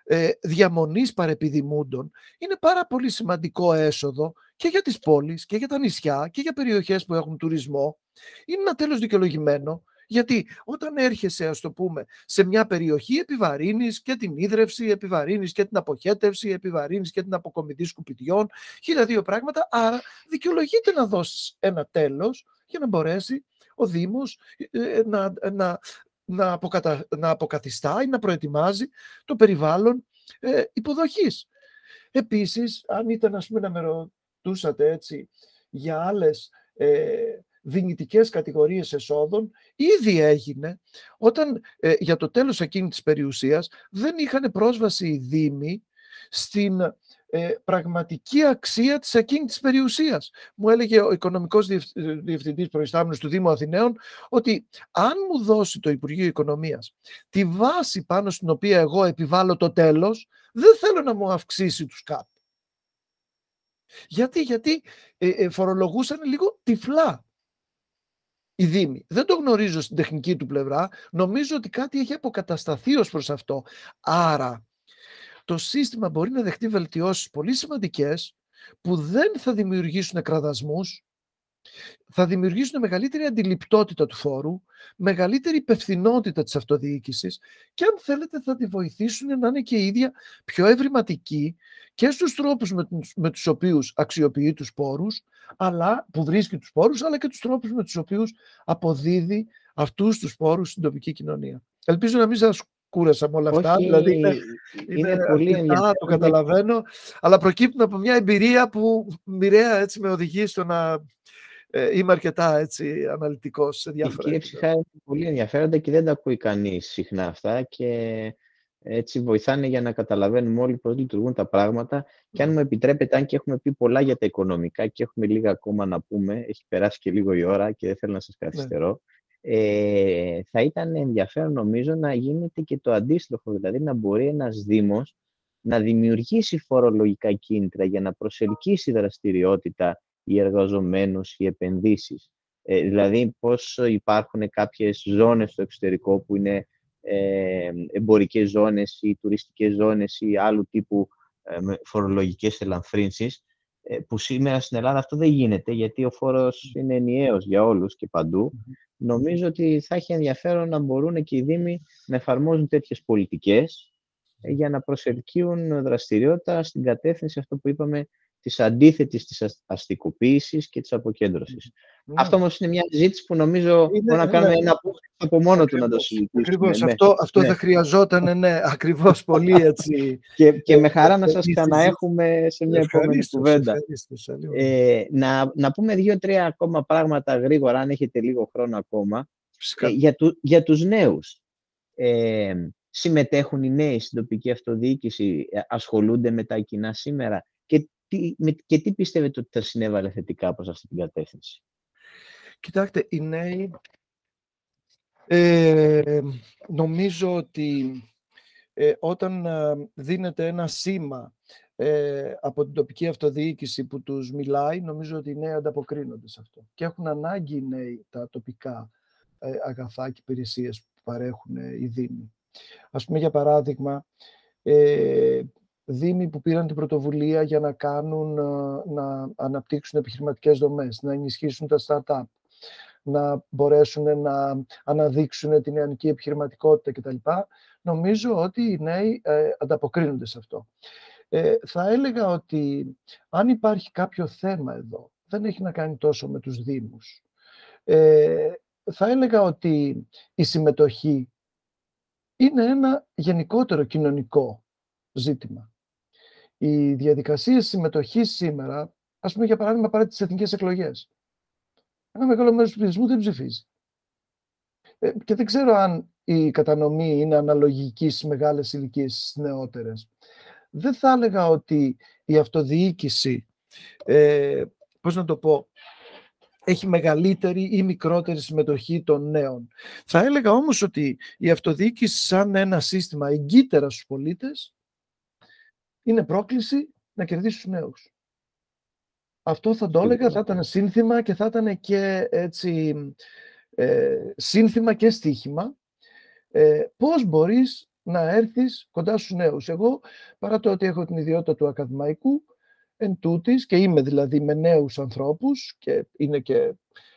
ε, διαμονής παρεπιδημούντων είναι πάρα πολύ σημαντικό έσοδο και για τις πόλεις και για τα νησιά και για περιοχές που έχουν τουρισμό. Είναι ένα τέλος δικαιολογημένο γιατί όταν έρχεσαι, ας το πούμε, σε μια περιοχή, επιβαρύνεις και την ίδρυυση, επιβαρύνεις και την αποχέτευση, επιβαρύνεις και την αποκομιδή σκουπιδιών, χίλια δύο πράγματα, άρα δικαιολογείται να δώσεις ένα τέλος για να μπορέσει ο Δήμος ε, ε, να, να, να, αποκατα, να αποκαθιστά ή να προετοιμάζει το περιβάλλον ε, υποδοχής. Επίσης, αν ήταν ας πούμε να με ρωτούσατε έτσι για άλλες ε, δυνητικές κατηγορίες εσόδων ήδη έγινε όταν ε, για το τέλος εκείνη της περιουσίας δεν είχαν πρόσβαση οι Δήμοι στην ε, πραγματική αξία της εκείνης της περιουσίας. Μου έλεγε ο οικονομικός ε, διευθυντής προϊστάμενος του Δήμου Αθηναίων ότι αν μου δώσει το Υπουργείο Οικονομίας τη βάση πάνω στην οποία εγώ επιβάλλω το τέλος, δεν θέλω να μου αυξήσει τους κάτω. Γιατί, γιατί ε, φορολογούσαν λίγο τυφλά η Δήμη. Δεν το γνωρίζω στην τεχνική του πλευρά. Νομίζω ότι κάτι έχει αποκατασταθεί ως προς αυτό. Άρα, το σύστημα μπορεί να δεχτεί βελτιώσεις πολύ σημαντικές που δεν θα δημιουργήσουν κραδασμούς, θα δημιουργήσουν μεγαλύτερη αντιληπτότητα του φόρου, μεγαλύτερη υπευθυνότητα της αυτοδιοίκησης και αν θέλετε θα τη βοηθήσουν να είναι και η ίδια πιο ευρηματική και στους τρόπους με, με τους οποίους αξιοποιεί τους πόρους, αλλά, που βρίσκει τους πόρους, αλλά και τους τρόπους με τους οποίους αποδίδει αυτούς τους πόρους στην τοπική κοινωνία. Ελπίζω να μην σας κούρασα με όλα αυτά, Όχι, δηλαδή είναι, είναι, είναι πολύ ενδιαφέρον. το καταλαβαίνω, αλλά προκύπτουν από μια εμπειρία που μοιραία έτσι με οδηγεί στο να ε, είμαι αρκετά έτσι, αναλυτικός σε διάφορα. Κύριε Ψυχά, είναι πολύ ενδιαφέροντα και δεν τα ακούει κανείς συχνά αυτά και έτσι βοηθάνε για να καταλαβαίνουμε όλοι πώς λειτουργούν τα πράγματα και αν μου επιτρέπετε, αν και έχουμε πει πολλά για τα οικονομικά και έχουμε λίγα ακόμα να πούμε, έχει περάσει και λίγο η ώρα και δεν θέλω να σας ναι. καθυστερώ, ε, θα ήταν ενδιαφέρον νομίζω να γίνεται και το αντίστοιχο, δηλαδή να μπορεί ένας Δήμος να δημιουργήσει φορολογικά κίνητρα για να προσελκύσει δραστηριότητα οι εργαζομένους, οι επενδύσεις. Ε, δηλαδή πώς υπάρχουν κάποιες ζώνες στο εξωτερικό που είναι ε, εμπορικές ζώνες ή τουριστικές ζώνες ή άλλου τύπου ε, φορολογικές ελαφρύνσεις ε, που σήμερα στην Ελλάδα αυτό δεν γίνεται γιατί ο φόρος είναι ενιαίος για όλους και παντού. Νομίζω ότι θα έχει ενδιαφέρον να μπορούν και οι Δήμοι να εφαρμόζουν τέτοιες πολιτικές ε, για να προσελκύουν δραστηριότητα στην κατεύθυνση αυτό που είπαμε της αντίθετης της αστικοποίησης και της αποκέντρωσης. Ναι. Αυτό όμως είναι μια συζήτηση που νομίζω μπορεί να κάνουμε ένα από μόνο του να το συζητήσουμε. Ακριβώς, ναι. αυτό, αυτό ναι. δεν χρειαζόταν, ναι, ακριβώς πολύ έτσι. και, και με χαρά να σας ξαναέχουμε σε μια επόμενη κουβέντα. Ε, να, να πούμε δύο-τρία ακόμα πράγματα γρήγορα, αν έχετε λίγο χρόνο ακόμα, ε, για, του, για τους νέους. Ε, συμμετέχουν οι νέοι στην τοπική αυτοδιοίκηση, ε, ασχολούνται με τα κοινά σήμερα; και τι, με, και τι πιστεύετε ότι θα συνέβαλε θετικά προς αυτή την κατεύθυνση; Κοιτάξτε, οι νέοι ε, νομίζω ότι ε, όταν ε, δίνεται ένα σήμα ε, από την τοπική αυτοδιοίκηση που τους μιλάει, νομίζω ότι οι νέοι ανταποκρίνονται σε αυτό. Και έχουν ανάγκη οι νέοι τα τοπικά αγαθά και υπηρεσίες που παρέχουν οι Δήμοι. Ας πούμε, για παράδειγμα, ε, δήμοι που πήραν την πρωτοβουλία για να, κάνουν, να αναπτύξουν επιχειρηματικές δομές, να ενισχύσουν τα startup, να μπορέσουν να αναδείξουν την νεανική επιχειρηματικότητα κτλ. Νομίζω ότι οι νέοι ε, ανταποκρίνονται σε αυτό. Ε, θα έλεγα ότι αν υπάρχει κάποιο θέμα εδώ, δεν έχει να κάνει τόσο με τους Δήμους. Ε, θα έλεγα ότι η συμμετοχή είναι ένα γενικότερο κοινωνικό ζήτημα. Οι διαδικασίες συμμετοχής σήμερα, ας πούμε για παράδειγμα πάρετε τις εθνικές εκλογές. Ένα μεγάλο μέρος του πληθυσμού δεν ψηφίζει. Ε, και δεν ξέρω αν η κατανομή είναι αναλογική στις μεγάλες ηλικίες στις νεότερες. Δεν θα έλεγα ότι η αυτοδιοίκηση, ε, πώς να το πω, έχει μεγαλύτερη ή μικρότερη συμμετοχή των νέων. Θα έλεγα όμως ότι η αυτοδιοίκηση σαν ένα σύστημα εγκύτερα στους πολίτες είναι πρόκληση να κερδίσεις τους νέους. Αυτό θα το έλεγα, θα ήταν σύνθημα και θα ήταν και έτσι ε, σύνθημα και στοίχημα. Ε, πώς μπορείς να έρθεις κοντά στους νέους. Εγώ, παρά το ότι έχω την ιδιότητα του ακαδημαϊκού, εν τούτης, και είμαι δηλαδή με νέους ανθρώπους και είναι και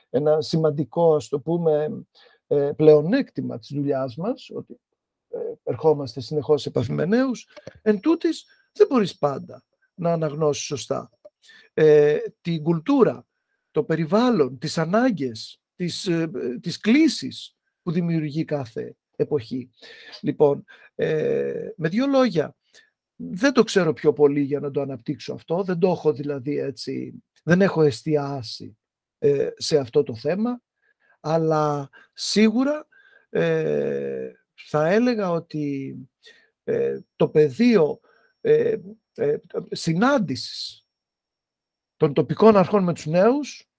ένα σημαντικό, ας το πούμε, ε, πλεονέκτημα της δουλειάς μας, ότι ε, ερχόμαστε συνεχώς σε επαφή με νέους, εν τούτης δεν μπορείς πάντα να αναγνώσεις σωστά. Ε, την κουλτούρα, το περιβάλλον, τις ανάγκες, τις, ε, τις κλίσεις που δημιουργεί κάθε εποχή. Λοιπόν, ε, με δύο λόγια, δεν το ξέρω πιο πολύ για να το αναπτύξω αυτό, δεν το έχω δηλαδή έτσι, δεν έχω εστιάσει ε, σε αυτό το θέμα, αλλά σίγουρα ε, θα έλεγα ότι ε, το πεδίο ε, συνάντησης των τοπικών αρχών με τους νέους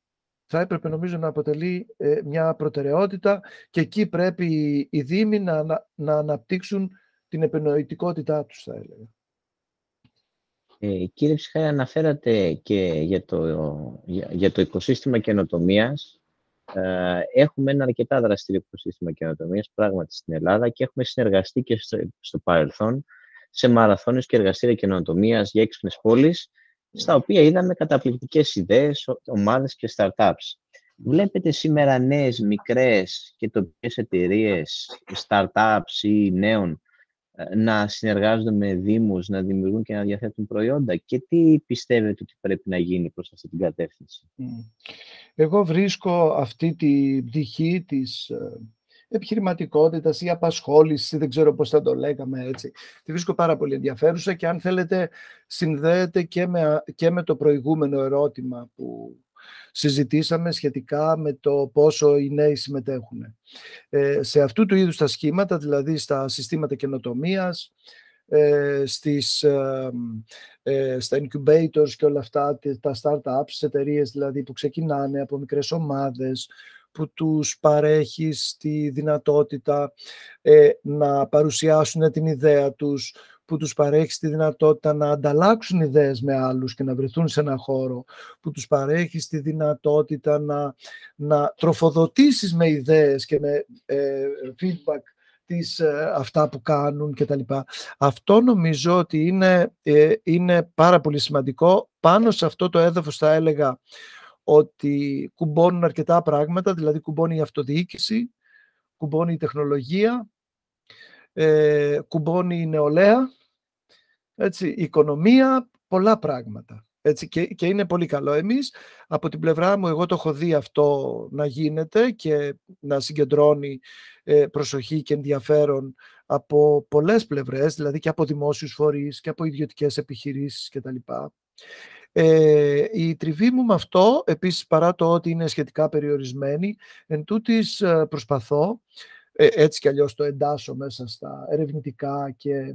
θα έπρεπε νομίζω να αποτελεί μια προτεραιότητα και εκεί πρέπει οι Δήμοι να, να αναπτύξουν την επενοητικότητά τους θα έλεγα. Ε, κύριε Ψυχάρη, αναφέρατε και για το, για, το οικοσύστημα καινοτομίας. Ε, έχουμε ένα αρκετά δραστήριο οικοσύστημα καινοτομίας πράγματι στην Ελλάδα και έχουμε συνεργαστεί και στο, παρελθόν σε μαραθώνιες και εργαστήρια καινοτομίας για έξυπνες πόλεις, στα οποία είδαμε καταπληκτικές ιδέες, ομάδες και startups. Βλέπετε σήμερα νέες, μικρές και τοπικές εταιρείες, startups ή νέων να συνεργάζονται με δήμους, να δημιουργούν και να διαθέτουν προϊόντα και τι πιστεύετε ότι πρέπει να γίνει προς αυτή την κατεύθυνση; Εγώ βρίσκω αυτή τη πτυχή της ε, επιχειρηματικότητας ή απασχόληση, δεν ξέρω πώς θα το λέγαμε έτσι. Τη βρίσκω πάρα πολύ ενδιαφέρουσα και αν θέλετε συνδέεται και με, και με το προηγούμενο ερώτημα που συζητήσαμε σχετικά με το πόσο οι νέοι συμμετέχουν. Ε, σε αυτού του είδους τα σχήματα, δηλαδή στα συστήματα καινοτομίας, ε, στις, ε, ε, στα incubators και όλα αυτά, τα startups, εταιρείες δηλαδή που ξεκινάνε από μικρές ομάδες, που τους παρέχεις τη δυνατότητα ε, να παρουσιάσουν την ιδέα τους, που τους παρέχεις τη δυνατότητα να ανταλλάξουν ιδέες με άλλους και να βρεθούν σε ένα χώρο, που τους παρέχεις τη δυνατότητα να, να τροφοδοτήσεις με ιδέες και με ε, feedback τις, ε, αυτά που κάνουν κτλ. Αυτό νομίζω ότι είναι, ε, είναι πάρα πολύ σημαντικό. Πάνω σε αυτό το έδαφος θα έλεγα ότι κουμπώνουν αρκετά πράγματα, δηλαδή κουμπώνει η αυτοδιοίκηση, κουμπώνει η τεχνολογία, ε, κουμπώνει η νεολαία, έτσι, η οικονομία, πολλά πράγματα. Έτσι, και, και είναι πολύ καλό. Εμείς, από την πλευρά μου, εγώ το έχω δει αυτό να γίνεται και να συγκεντρώνει ε, προσοχή και ενδιαφέρον από πολλές πλευρές, δηλαδή και από δημόσιους φορείς και από ιδιωτικές επιχειρήσεις κτλ. Ε, η τριβή μου με αυτό, επίσης παρά το ότι είναι σχετικά περιορισμένη, εν τούτης ε, προσπαθώ, ε, έτσι κι αλλιώς το εντάσσω μέσα στα ερευνητικά και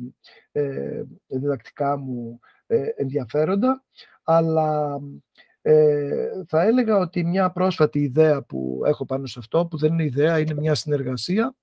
ε, διδακτικά μου ε, ενδιαφέροντα, αλλά θα έλεγα ότι μια πρόσφατη ιδέα που έχω πάνω σε αυτό, που δεν είναι ιδέα, είναι μια συνεργασία,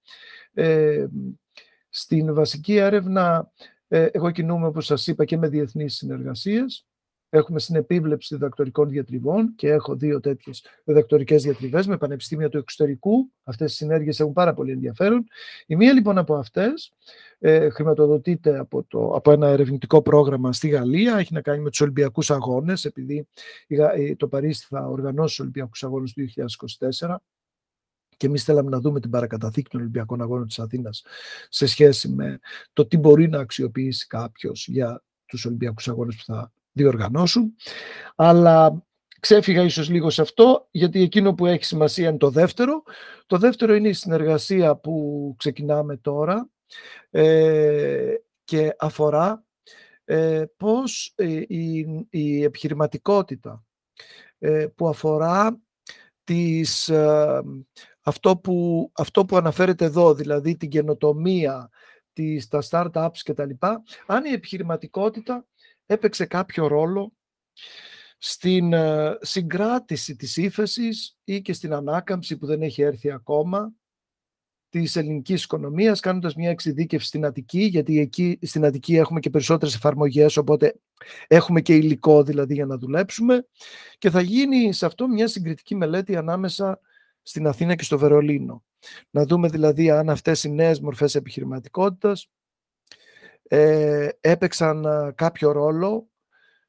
στην βασική έρευνα εγώ κινούμαι, όπως σας είπα, και με διεθνείς συνεργασίες, Έχουμε συνεπίβλεψη διδακτορικών διατριβών και έχω δύο τέτοιες διδακτορικές διατριβές με πανεπιστήμια του εξωτερικού. Αυτές οι συνέργειες έχουν πάρα πολύ ενδιαφέρον. Η μία λοιπόν από αυτές ε, χρηματοδοτείται από, το, από ένα ερευνητικό πρόγραμμα στη Γαλλία. Έχει να κάνει με τους Ολυμπιακούς Αγώνες, επειδή το Παρίσι θα οργανώσει τους Ολυμπιακούς Αγώνες του 2024 και εμείς θέλαμε να δούμε την παρακαταθήκη των Ολυμπιακών Αγώνων της Αθήνας σε σχέση με το τι μπορεί να αξιοποιήσει κάποιος για τους Ολυμπιακούς Αγώνες που θα διοργανώσουν. Αλλά ξέφυγα ίσως λίγο σε αυτό, γιατί εκείνο που έχει σημασία είναι το δεύτερο. Το δεύτερο είναι η συνεργασία που ξεκινάμε τώρα ε, και αφορά ε, πώς ε, η, η επιχειρηματικότητα ε, που αφορά τις, ε, αυτό, που, αυτό που αναφέρεται εδώ, δηλαδή την καινοτομία, τις, τα startups κτλ. Αν η επιχειρηματικότητα έπαιξε κάποιο ρόλο στην ε, συγκράτηση της ύφεσης ή και στην ανάκαμψη που δεν έχει έρθει ακόμα της ελληνικής οικονομίας, κάνοντας μια εξειδίκευση στην Αττική, γιατί εκεί στην Αττική έχουμε και περισσότερες εφαρμογές, οπότε έχουμε και υλικό δηλαδή για να δουλέψουμε και θα γίνει σε αυτό μια συγκριτική μελέτη ανάμεσα στην Αθήνα και στο Βερολίνο. Να δούμε δηλαδή αν αυτές οι νέες μορφές επιχειρηματικότητας ε, έπαιξαν ε, κάποιο ρόλο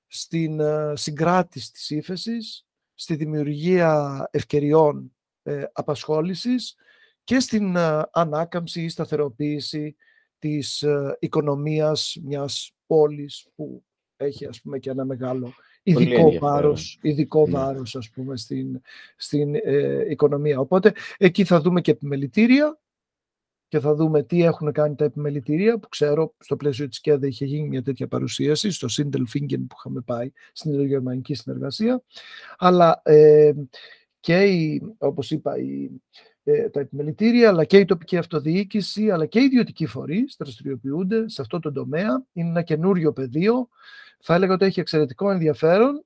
στην ε, συγκράτηση της ύφεσης, στη δημιουργία ευκαιριών ε, απασχόλησης και στην ανάκαμψη ή σταθεροποίηση της οικονομίας μιας πόλης που έχει ας πούμε και ένα μεγάλο ειδικό βάρος, ειδικό ναι. βάρος ας πούμε στην, στην οικονομία. Οπότε εκεί θα δούμε και επιμελητήρια και θα δούμε τι έχουν κάνει τα επιμελητήρια, που ξέρω στο πλαίσιο της ΚΕΔΕ είχε γίνει μια τέτοια παρουσίαση, στο Sindelfingen που είχαμε πάει, στην γερμανική συνεργασία, αλλά ε, και η, όπως είπα, η, ε, τα επιμελητήρια, αλλά και η τοπική αυτοδιοίκηση, αλλά και οι ιδιωτικοί φορείς δραστηριοποιούνται σε αυτό το τομέα. Είναι ένα καινούριο πεδίο. Θα έλεγα ότι έχει εξαιρετικό ενδιαφέρον.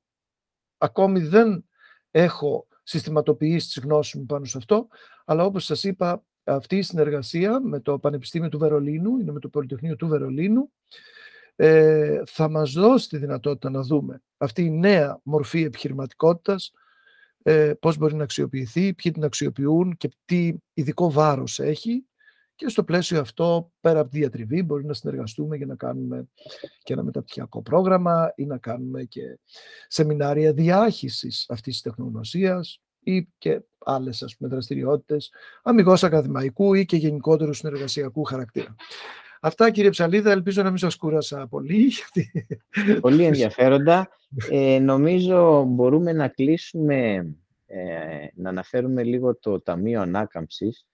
Ακόμη δεν έχω συστηματοποιήσει τις γνώσεις μου πάνω σε αυτό, αλλά όπως σας είπα, αυτή η συνεργασία με το Πανεπιστήμιο του Βερολίνου, είναι με το Πολυτεχνείο του Βερολίνου, ε, θα μας δώσει τη δυνατότητα να δούμε αυτή η νέα μορφή επιχειρηματικότητας, ε, πώς μπορεί να αξιοποιηθεί, ποιοι την αξιοποιούν και τι ειδικό βάρος έχει. Και στο πλαίσιο αυτό, πέρα από τη διατριβή, μπορεί να συνεργαστούμε για να κάνουμε και ένα μεταπτυχιακό πρόγραμμα ή να κάνουμε και σεμινάρια διάχυσης αυτής της τεχνογνωσίας, ή και άλλες ας πούμε, δραστηριότητες αμυγός ακαδημαϊκού ή και γενικότερου συνεργασιακού χαρακτήρα. Αυτά κύριε Ψαλίδα, ελπίζω να μην σας κούρασα πολύ. Πολύ ενδιαφέροντα. Ε, νομίζω μπορούμε να κλείσουμε, ε, να αναφέρουμε λίγο το Ταμείο Ανάκαμψης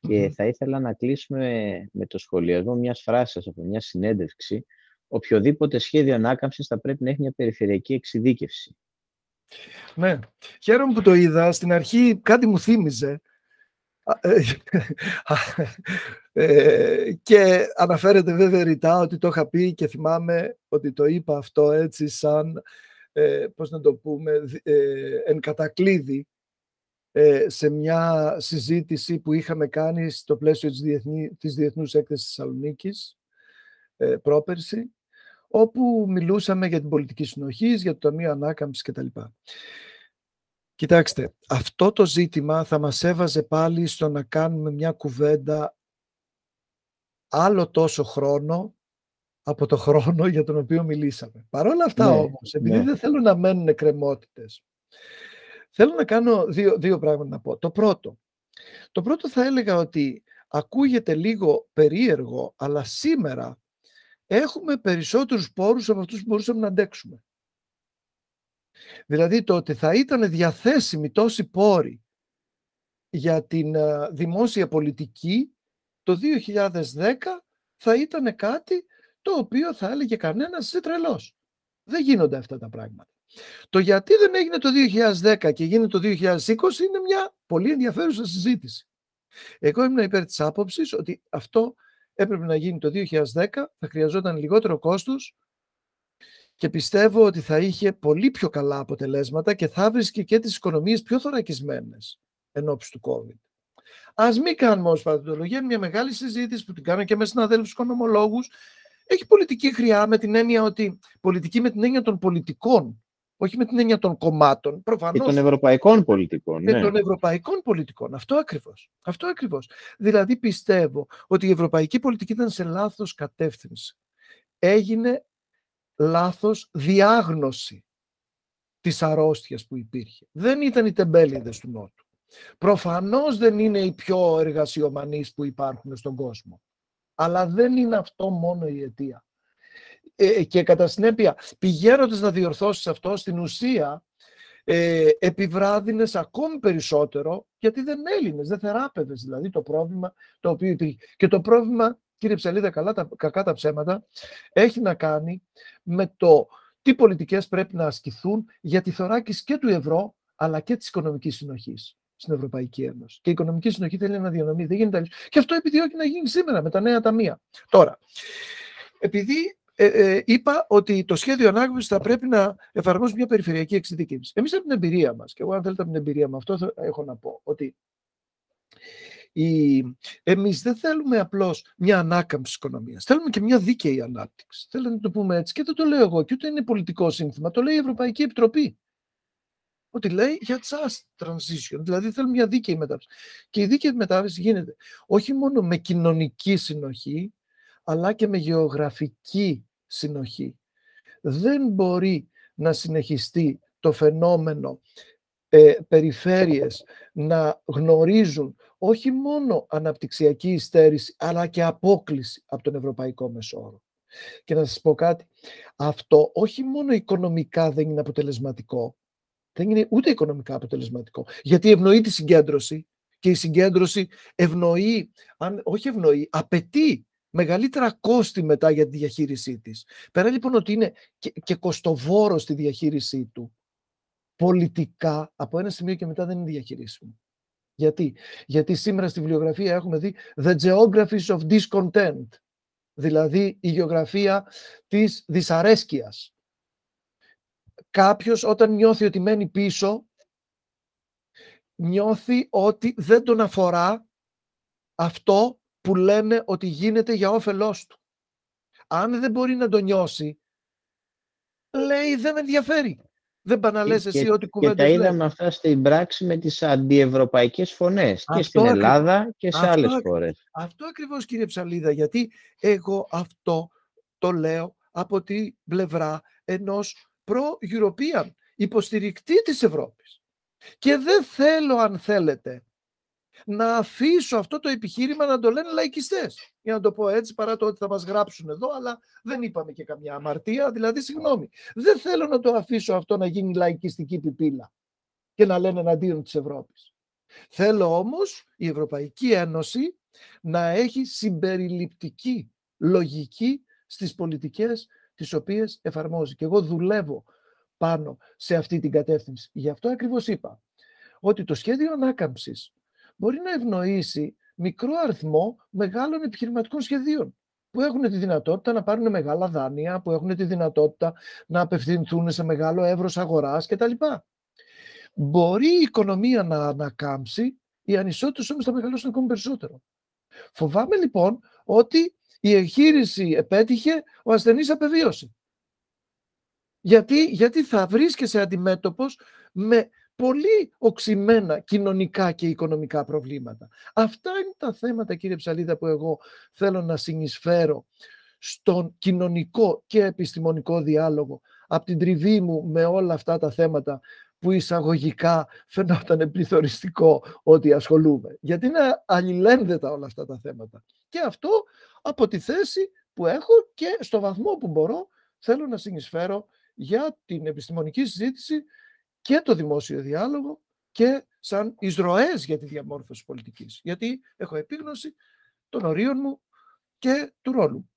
και θα ήθελα να κλείσουμε με το σχολιασμό μιας φράσης από μια συνέντευξη οποιοδήποτε σχέδιο ανάκαμψης θα πρέπει να έχει μια περιφερειακή εξειδίκευση. Ναι, χαίρομαι που το είδα. Στην αρχή κάτι μου θύμιζε. Ε, ε, και αναφέρεται βέβαια ρητά ότι το είχα πει και θυμάμαι ότι το είπα αυτό έτσι σαν, ε, πώς να το πούμε, ε, εν κατακλείδη σε μια συζήτηση που είχαμε κάνει στο πλαίσιο της, διεθνή, της Διεθνούς Έκθεσης Θεσσαλονίκης πρόπερση όπου μιλούσαμε για την πολιτική συνοχή, για το Ταμείο Ανάκαμψης κτλ. Κοιτάξτε, αυτό το ζήτημα θα μας έβαζε πάλι στο να κάνουμε μια κουβέντα άλλο τόσο χρόνο από το χρόνο για τον οποίο μιλήσαμε. Παρ' όλα αυτά ναι, όμως, επειδή ναι. δεν θέλω να μένουν εκκρεμότητες, θέλω να κάνω δύο, δύο πράγματα να πω. Το πρώτο, το πρώτο θα έλεγα ότι ακούγεται λίγο περίεργο, αλλά σήμερα έχουμε περισσότερους πόρους από αυτούς που μπορούσαμε να αντέξουμε. Δηλαδή το ότι θα ήταν διαθέσιμοι τόσοι πόροι για την ε, δημόσια πολιτική το 2010 θα ήταν κάτι το οποίο θα έλεγε κανένας είσαι τρελός. Δεν γίνονται αυτά τα πράγματα. Το γιατί δεν έγινε το 2010 και γίνεται το 2020 είναι μια πολύ ενδιαφέρουσα συζήτηση. Εγώ ήμουν υπέρ της άποψης ότι αυτό έπρεπε να γίνει το 2010, θα χρειαζόταν λιγότερο κόστος και πιστεύω ότι θα είχε πολύ πιο καλά αποτελέσματα και θα βρίσκε και τις οικονομίες πιο θωρακισμένες εν ώψη του COVID. Α μην κάνουμε ω παθητολογία μια μεγάλη συζήτηση που την κάνω και με συναδέλφους οικονομολόγου. Έχει πολιτική χρειά με την έννοια ότι. Πολιτική με την έννοια των πολιτικών, όχι με την έννοια των κομμάτων. Προφανώς, και των ευρωπαϊκών πολιτικών. Και ναι. των ευρωπαϊκών πολιτικών. Αυτό ακριβώς. Αυτό ακριβώς. Δηλαδή πιστεύω ότι η ευρωπαϊκή πολιτική ήταν σε λάθος κατεύθυνση. Έγινε λάθος διάγνωση της αρρώστιας που υπήρχε. Δεν ήταν οι τεμπέληδες του Νότου. Προφανώς δεν είναι οι πιο εργασιομανείς που υπάρχουν στον κόσμο. Αλλά δεν είναι αυτό μόνο η αιτία. Ε, και κατά συνέπεια, πηγαίνοντας να διορθώσεις αυτό, στην ουσία ε, επιβράδυνες ακόμη περισσότερο, γιατί δεν έλυνες, δεν θεράπευες δηλαδή το πρόβλημα το οποίο υπήρχε. Και το πρόβλημα, κύριε Ψαλίδα, καλά τα, κακά τα ψέματα, έχει να κάνει με το τι πολιτικές πρέπει να ασκηθούν για τη θωράκιση και του ευρώ, αλλά και της οικονομικής συνοχής στην Ευρωπαϊκή Ένωση. Και η οικονομική συνοχή θέλει να διανομή. Δεν γίνεται Και αυτό επιδιώκει να γίνει σήμερα με τα νέα ταμεία. Τώρα, επειδή ε, ε, είπα ότι το σχέδιο ανάκαμψη θα πρέπει να εφαρμόσει μια περιφερειακή εξειδίκευση. Εμείς από την εμπειρία μας, και εγώ αν θέλετε από την εμπειρία μου, αυτό έχω να πω, ότι η... εμείς δεν θέλουμε απλώς μια ανάκαμψη της οικονομίας. Θέλουμε και μια δίκαιη ανάπτυξη. Θέλω να το πούμε έτσι. Και δεν το λέω εγώ. Και ούτε είναι πολιτικό σύνθημα. Το λέει η Ευρωπαϊκή Επιτροπή ότι λέει για just transition, δηλαδή θέλουμε μια δίκαιη μετάβαση. Και η δίκαιη μετάβαση γίνεται όχι μόνο με κοινωνική συνοχή, αλλά και με γεωγραφική συνοχή. Δεν μπορεί να συνεχιστεί το φαινόμενο ε, περιφέρειες να γνωρίζουν όχι μόνο αναπτυξιακή υστέρηση, αλλά και απόκληση από τον Ευρωπαϊκό Μεσόωρο. Και να σας πω κάτι, αυτό όχι μόνο οικονομικά δεν είναι αποτελεσματικό, δεν είναι ούτε οικονομικά αποτελεσματικό. Γιατί ευνοεί τη συγκέντρωση και η συγκέντρωση ευνοεί, αν, όχι ευνοεί, απαιτεί μεγαλύτερα κόστη μετά για τη διαχείρισή της. Πέρα λοιπόν ότι είναι και, και κοστοβόρο στη διαχείρισή του, πολιτικά από ένα σημείο και μετά δεν είναι διαχειρίσιμο. Γιατί; Γιατί σήμερα στη βιβλιογραφία έχουμε δει The Geographies of Discontent, δηλαδή η γεωγραφία της δυσαρέσκειας κάποιος όταν νιώθει ότι μένει πίσω, νιώθει ότι δεν τον αφορά αυτό που λένε ότι γίνεται για όφελός του. Αν δεν μπορεί να το νιώσει, λέει δεν με ενδιαφέρει. Δεν πάνε να λες εσύ ότι κουβέντες Και τα είδαμε αυτά στην πράξη με τις αντιευρωπαϊκές φωνές και στην Ελλάδα και σε αυτό, άλλες χώρες. Αυτό ακριβώς κύριε Ψαλίδα, γιατί εγώ αυτό το λέω από τη πλευρά ενός προ-European, υποστηρικτή της Ευρώπης. Και δεν θέλω, αν θέλετε, να αφήσω αυτό το επιχείρημα να το λένε λαϊκιστές. Για να το πω έτσι, παρά το ότι θα μας γράψουν εδώ, αλλά δεν είπαμε και καμιά αμαρτία, δηλαδή συγγνώμη. Δεν θέλω να το αφήσω αυτό να γίνει λαϊκιστική πιπίλα και να λένε εναντίον της Ευρώπης. Θέλω όμως η Ευρωπαϊκή Ένωση να έχει συμπεριληπτική λογική στις πολιτικές τις οποίες εφαρμόζει. Και εγώ δουλεύω πάνω σε αυτή την κατεύθυνση. Γι' αυτό ακριβώς είπα ότι το σχέδιο ανάκαμψης μπορεί να ευνοήσει μικρό αριθμό μεγάλων επιχειρηματικών σχεδίων που έχουν τη δυνατότητα να πάρουν μεγάλα δάνεια, που έχουν τη δυνατότητα να απευθυνθούν σε μεγάλο εύρος αγοράς κτλ. Μπορεί η οικονομία να ανακάμψει, οι ανισότητες όμως θα μεγαλώσουν ακόμη περισσότερο. Φοβάμαι λοιπόν ότι η εγχείρηση επέτυχε, ο ασθενής απεβίωσε. Γιατί, γιατί θα βρίσκεσαι αντιμέτωπος με πολύ οξυμένα κοινωνικά και οικονομικά προβλήματα. Αυτά είναι τα θέματα, κύριε Ψαλίδα, που εγώ θέλω να συνεισφέρω στον κοινωνικό και επιστημονικό διάλογο από την τριβή μου με όλα αυτά τα θέματα που εισαγωγικά φαινόταν πληθωριστικό ότι ασχολούμαι. Γιατί είναι αλληλένδετα όλα αυτά τα θέματα. Και αυτό από τη θέση που έχω και στο βαθμό που μπορώ θέλω να συνεισφέρω για την επιστημονική συζήτηση και το δημόσιο διάλογο και σαν εισρωές για τη διαμόρφωση πολιτικής. Γιατί έχω επίγνωση των ορίων μου και του ρόλου.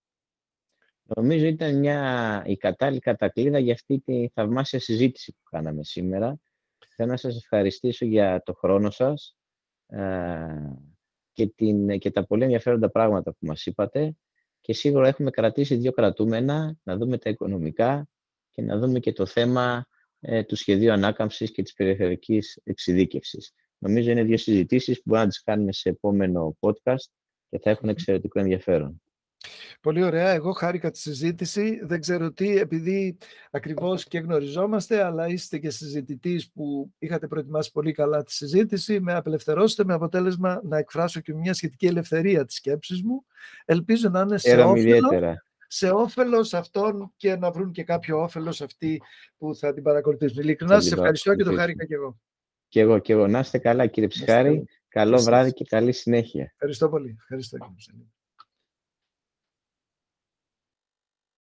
Νομίζω ήταν μια, η κατάλληλη κατακλείδα για αυτή τη θαυμάσια συζήτηση που κάναμε σήμερα. Θέλω να σας ευχαριστήσω για το χρόνο σας και, την, και τα πολύ ενδιαφέροντα πράγματα που μας είπατε και σίγουρα έχουμε κρατήσει δύο κρατούμενα, να δούμε τα οικονομικά και να δούμε και το θέμα ε, του σχεδίου ανάκαμψης και της περιφερειακής εξειδίκευσης. Νομίζω είναι δύο συζητήσεις που μπορούμε να τις κάνουμε σε επόμενο podcast και θα έχουν εξαιρετικό ενδιαφέρον. Πολύ ωραία. Εγώ χάρηκα τη συζήτηση. Δεν ξέρω τι, επειδή ακριβώς και γνωριζόμαστε, αλλά είστε και συζητητής που είχατε προετοιμάσει πολύ καλά τη συζήτηση. Με απελευθερώσετε με αποτέλεσμα να εκφράσω και μια σχετική ελευθερία της σκέψης μου. Ελπίζω να είναι σε όφελο, σε όφελος αυτών και να βρουν και κάποιο όφελος αυτοί που θα την παρακολουθήσουν. Ειλικρινά, σας ευχαριστώ και το χάρηκα και εγώ. Και εγώ, και εγώ. Να είστε καλά κύριε Ψυχάρη. Καλό βράδυ και καλή συνέχεια. Ευχαριστώ πολύ. Ευχαριστώ κύριε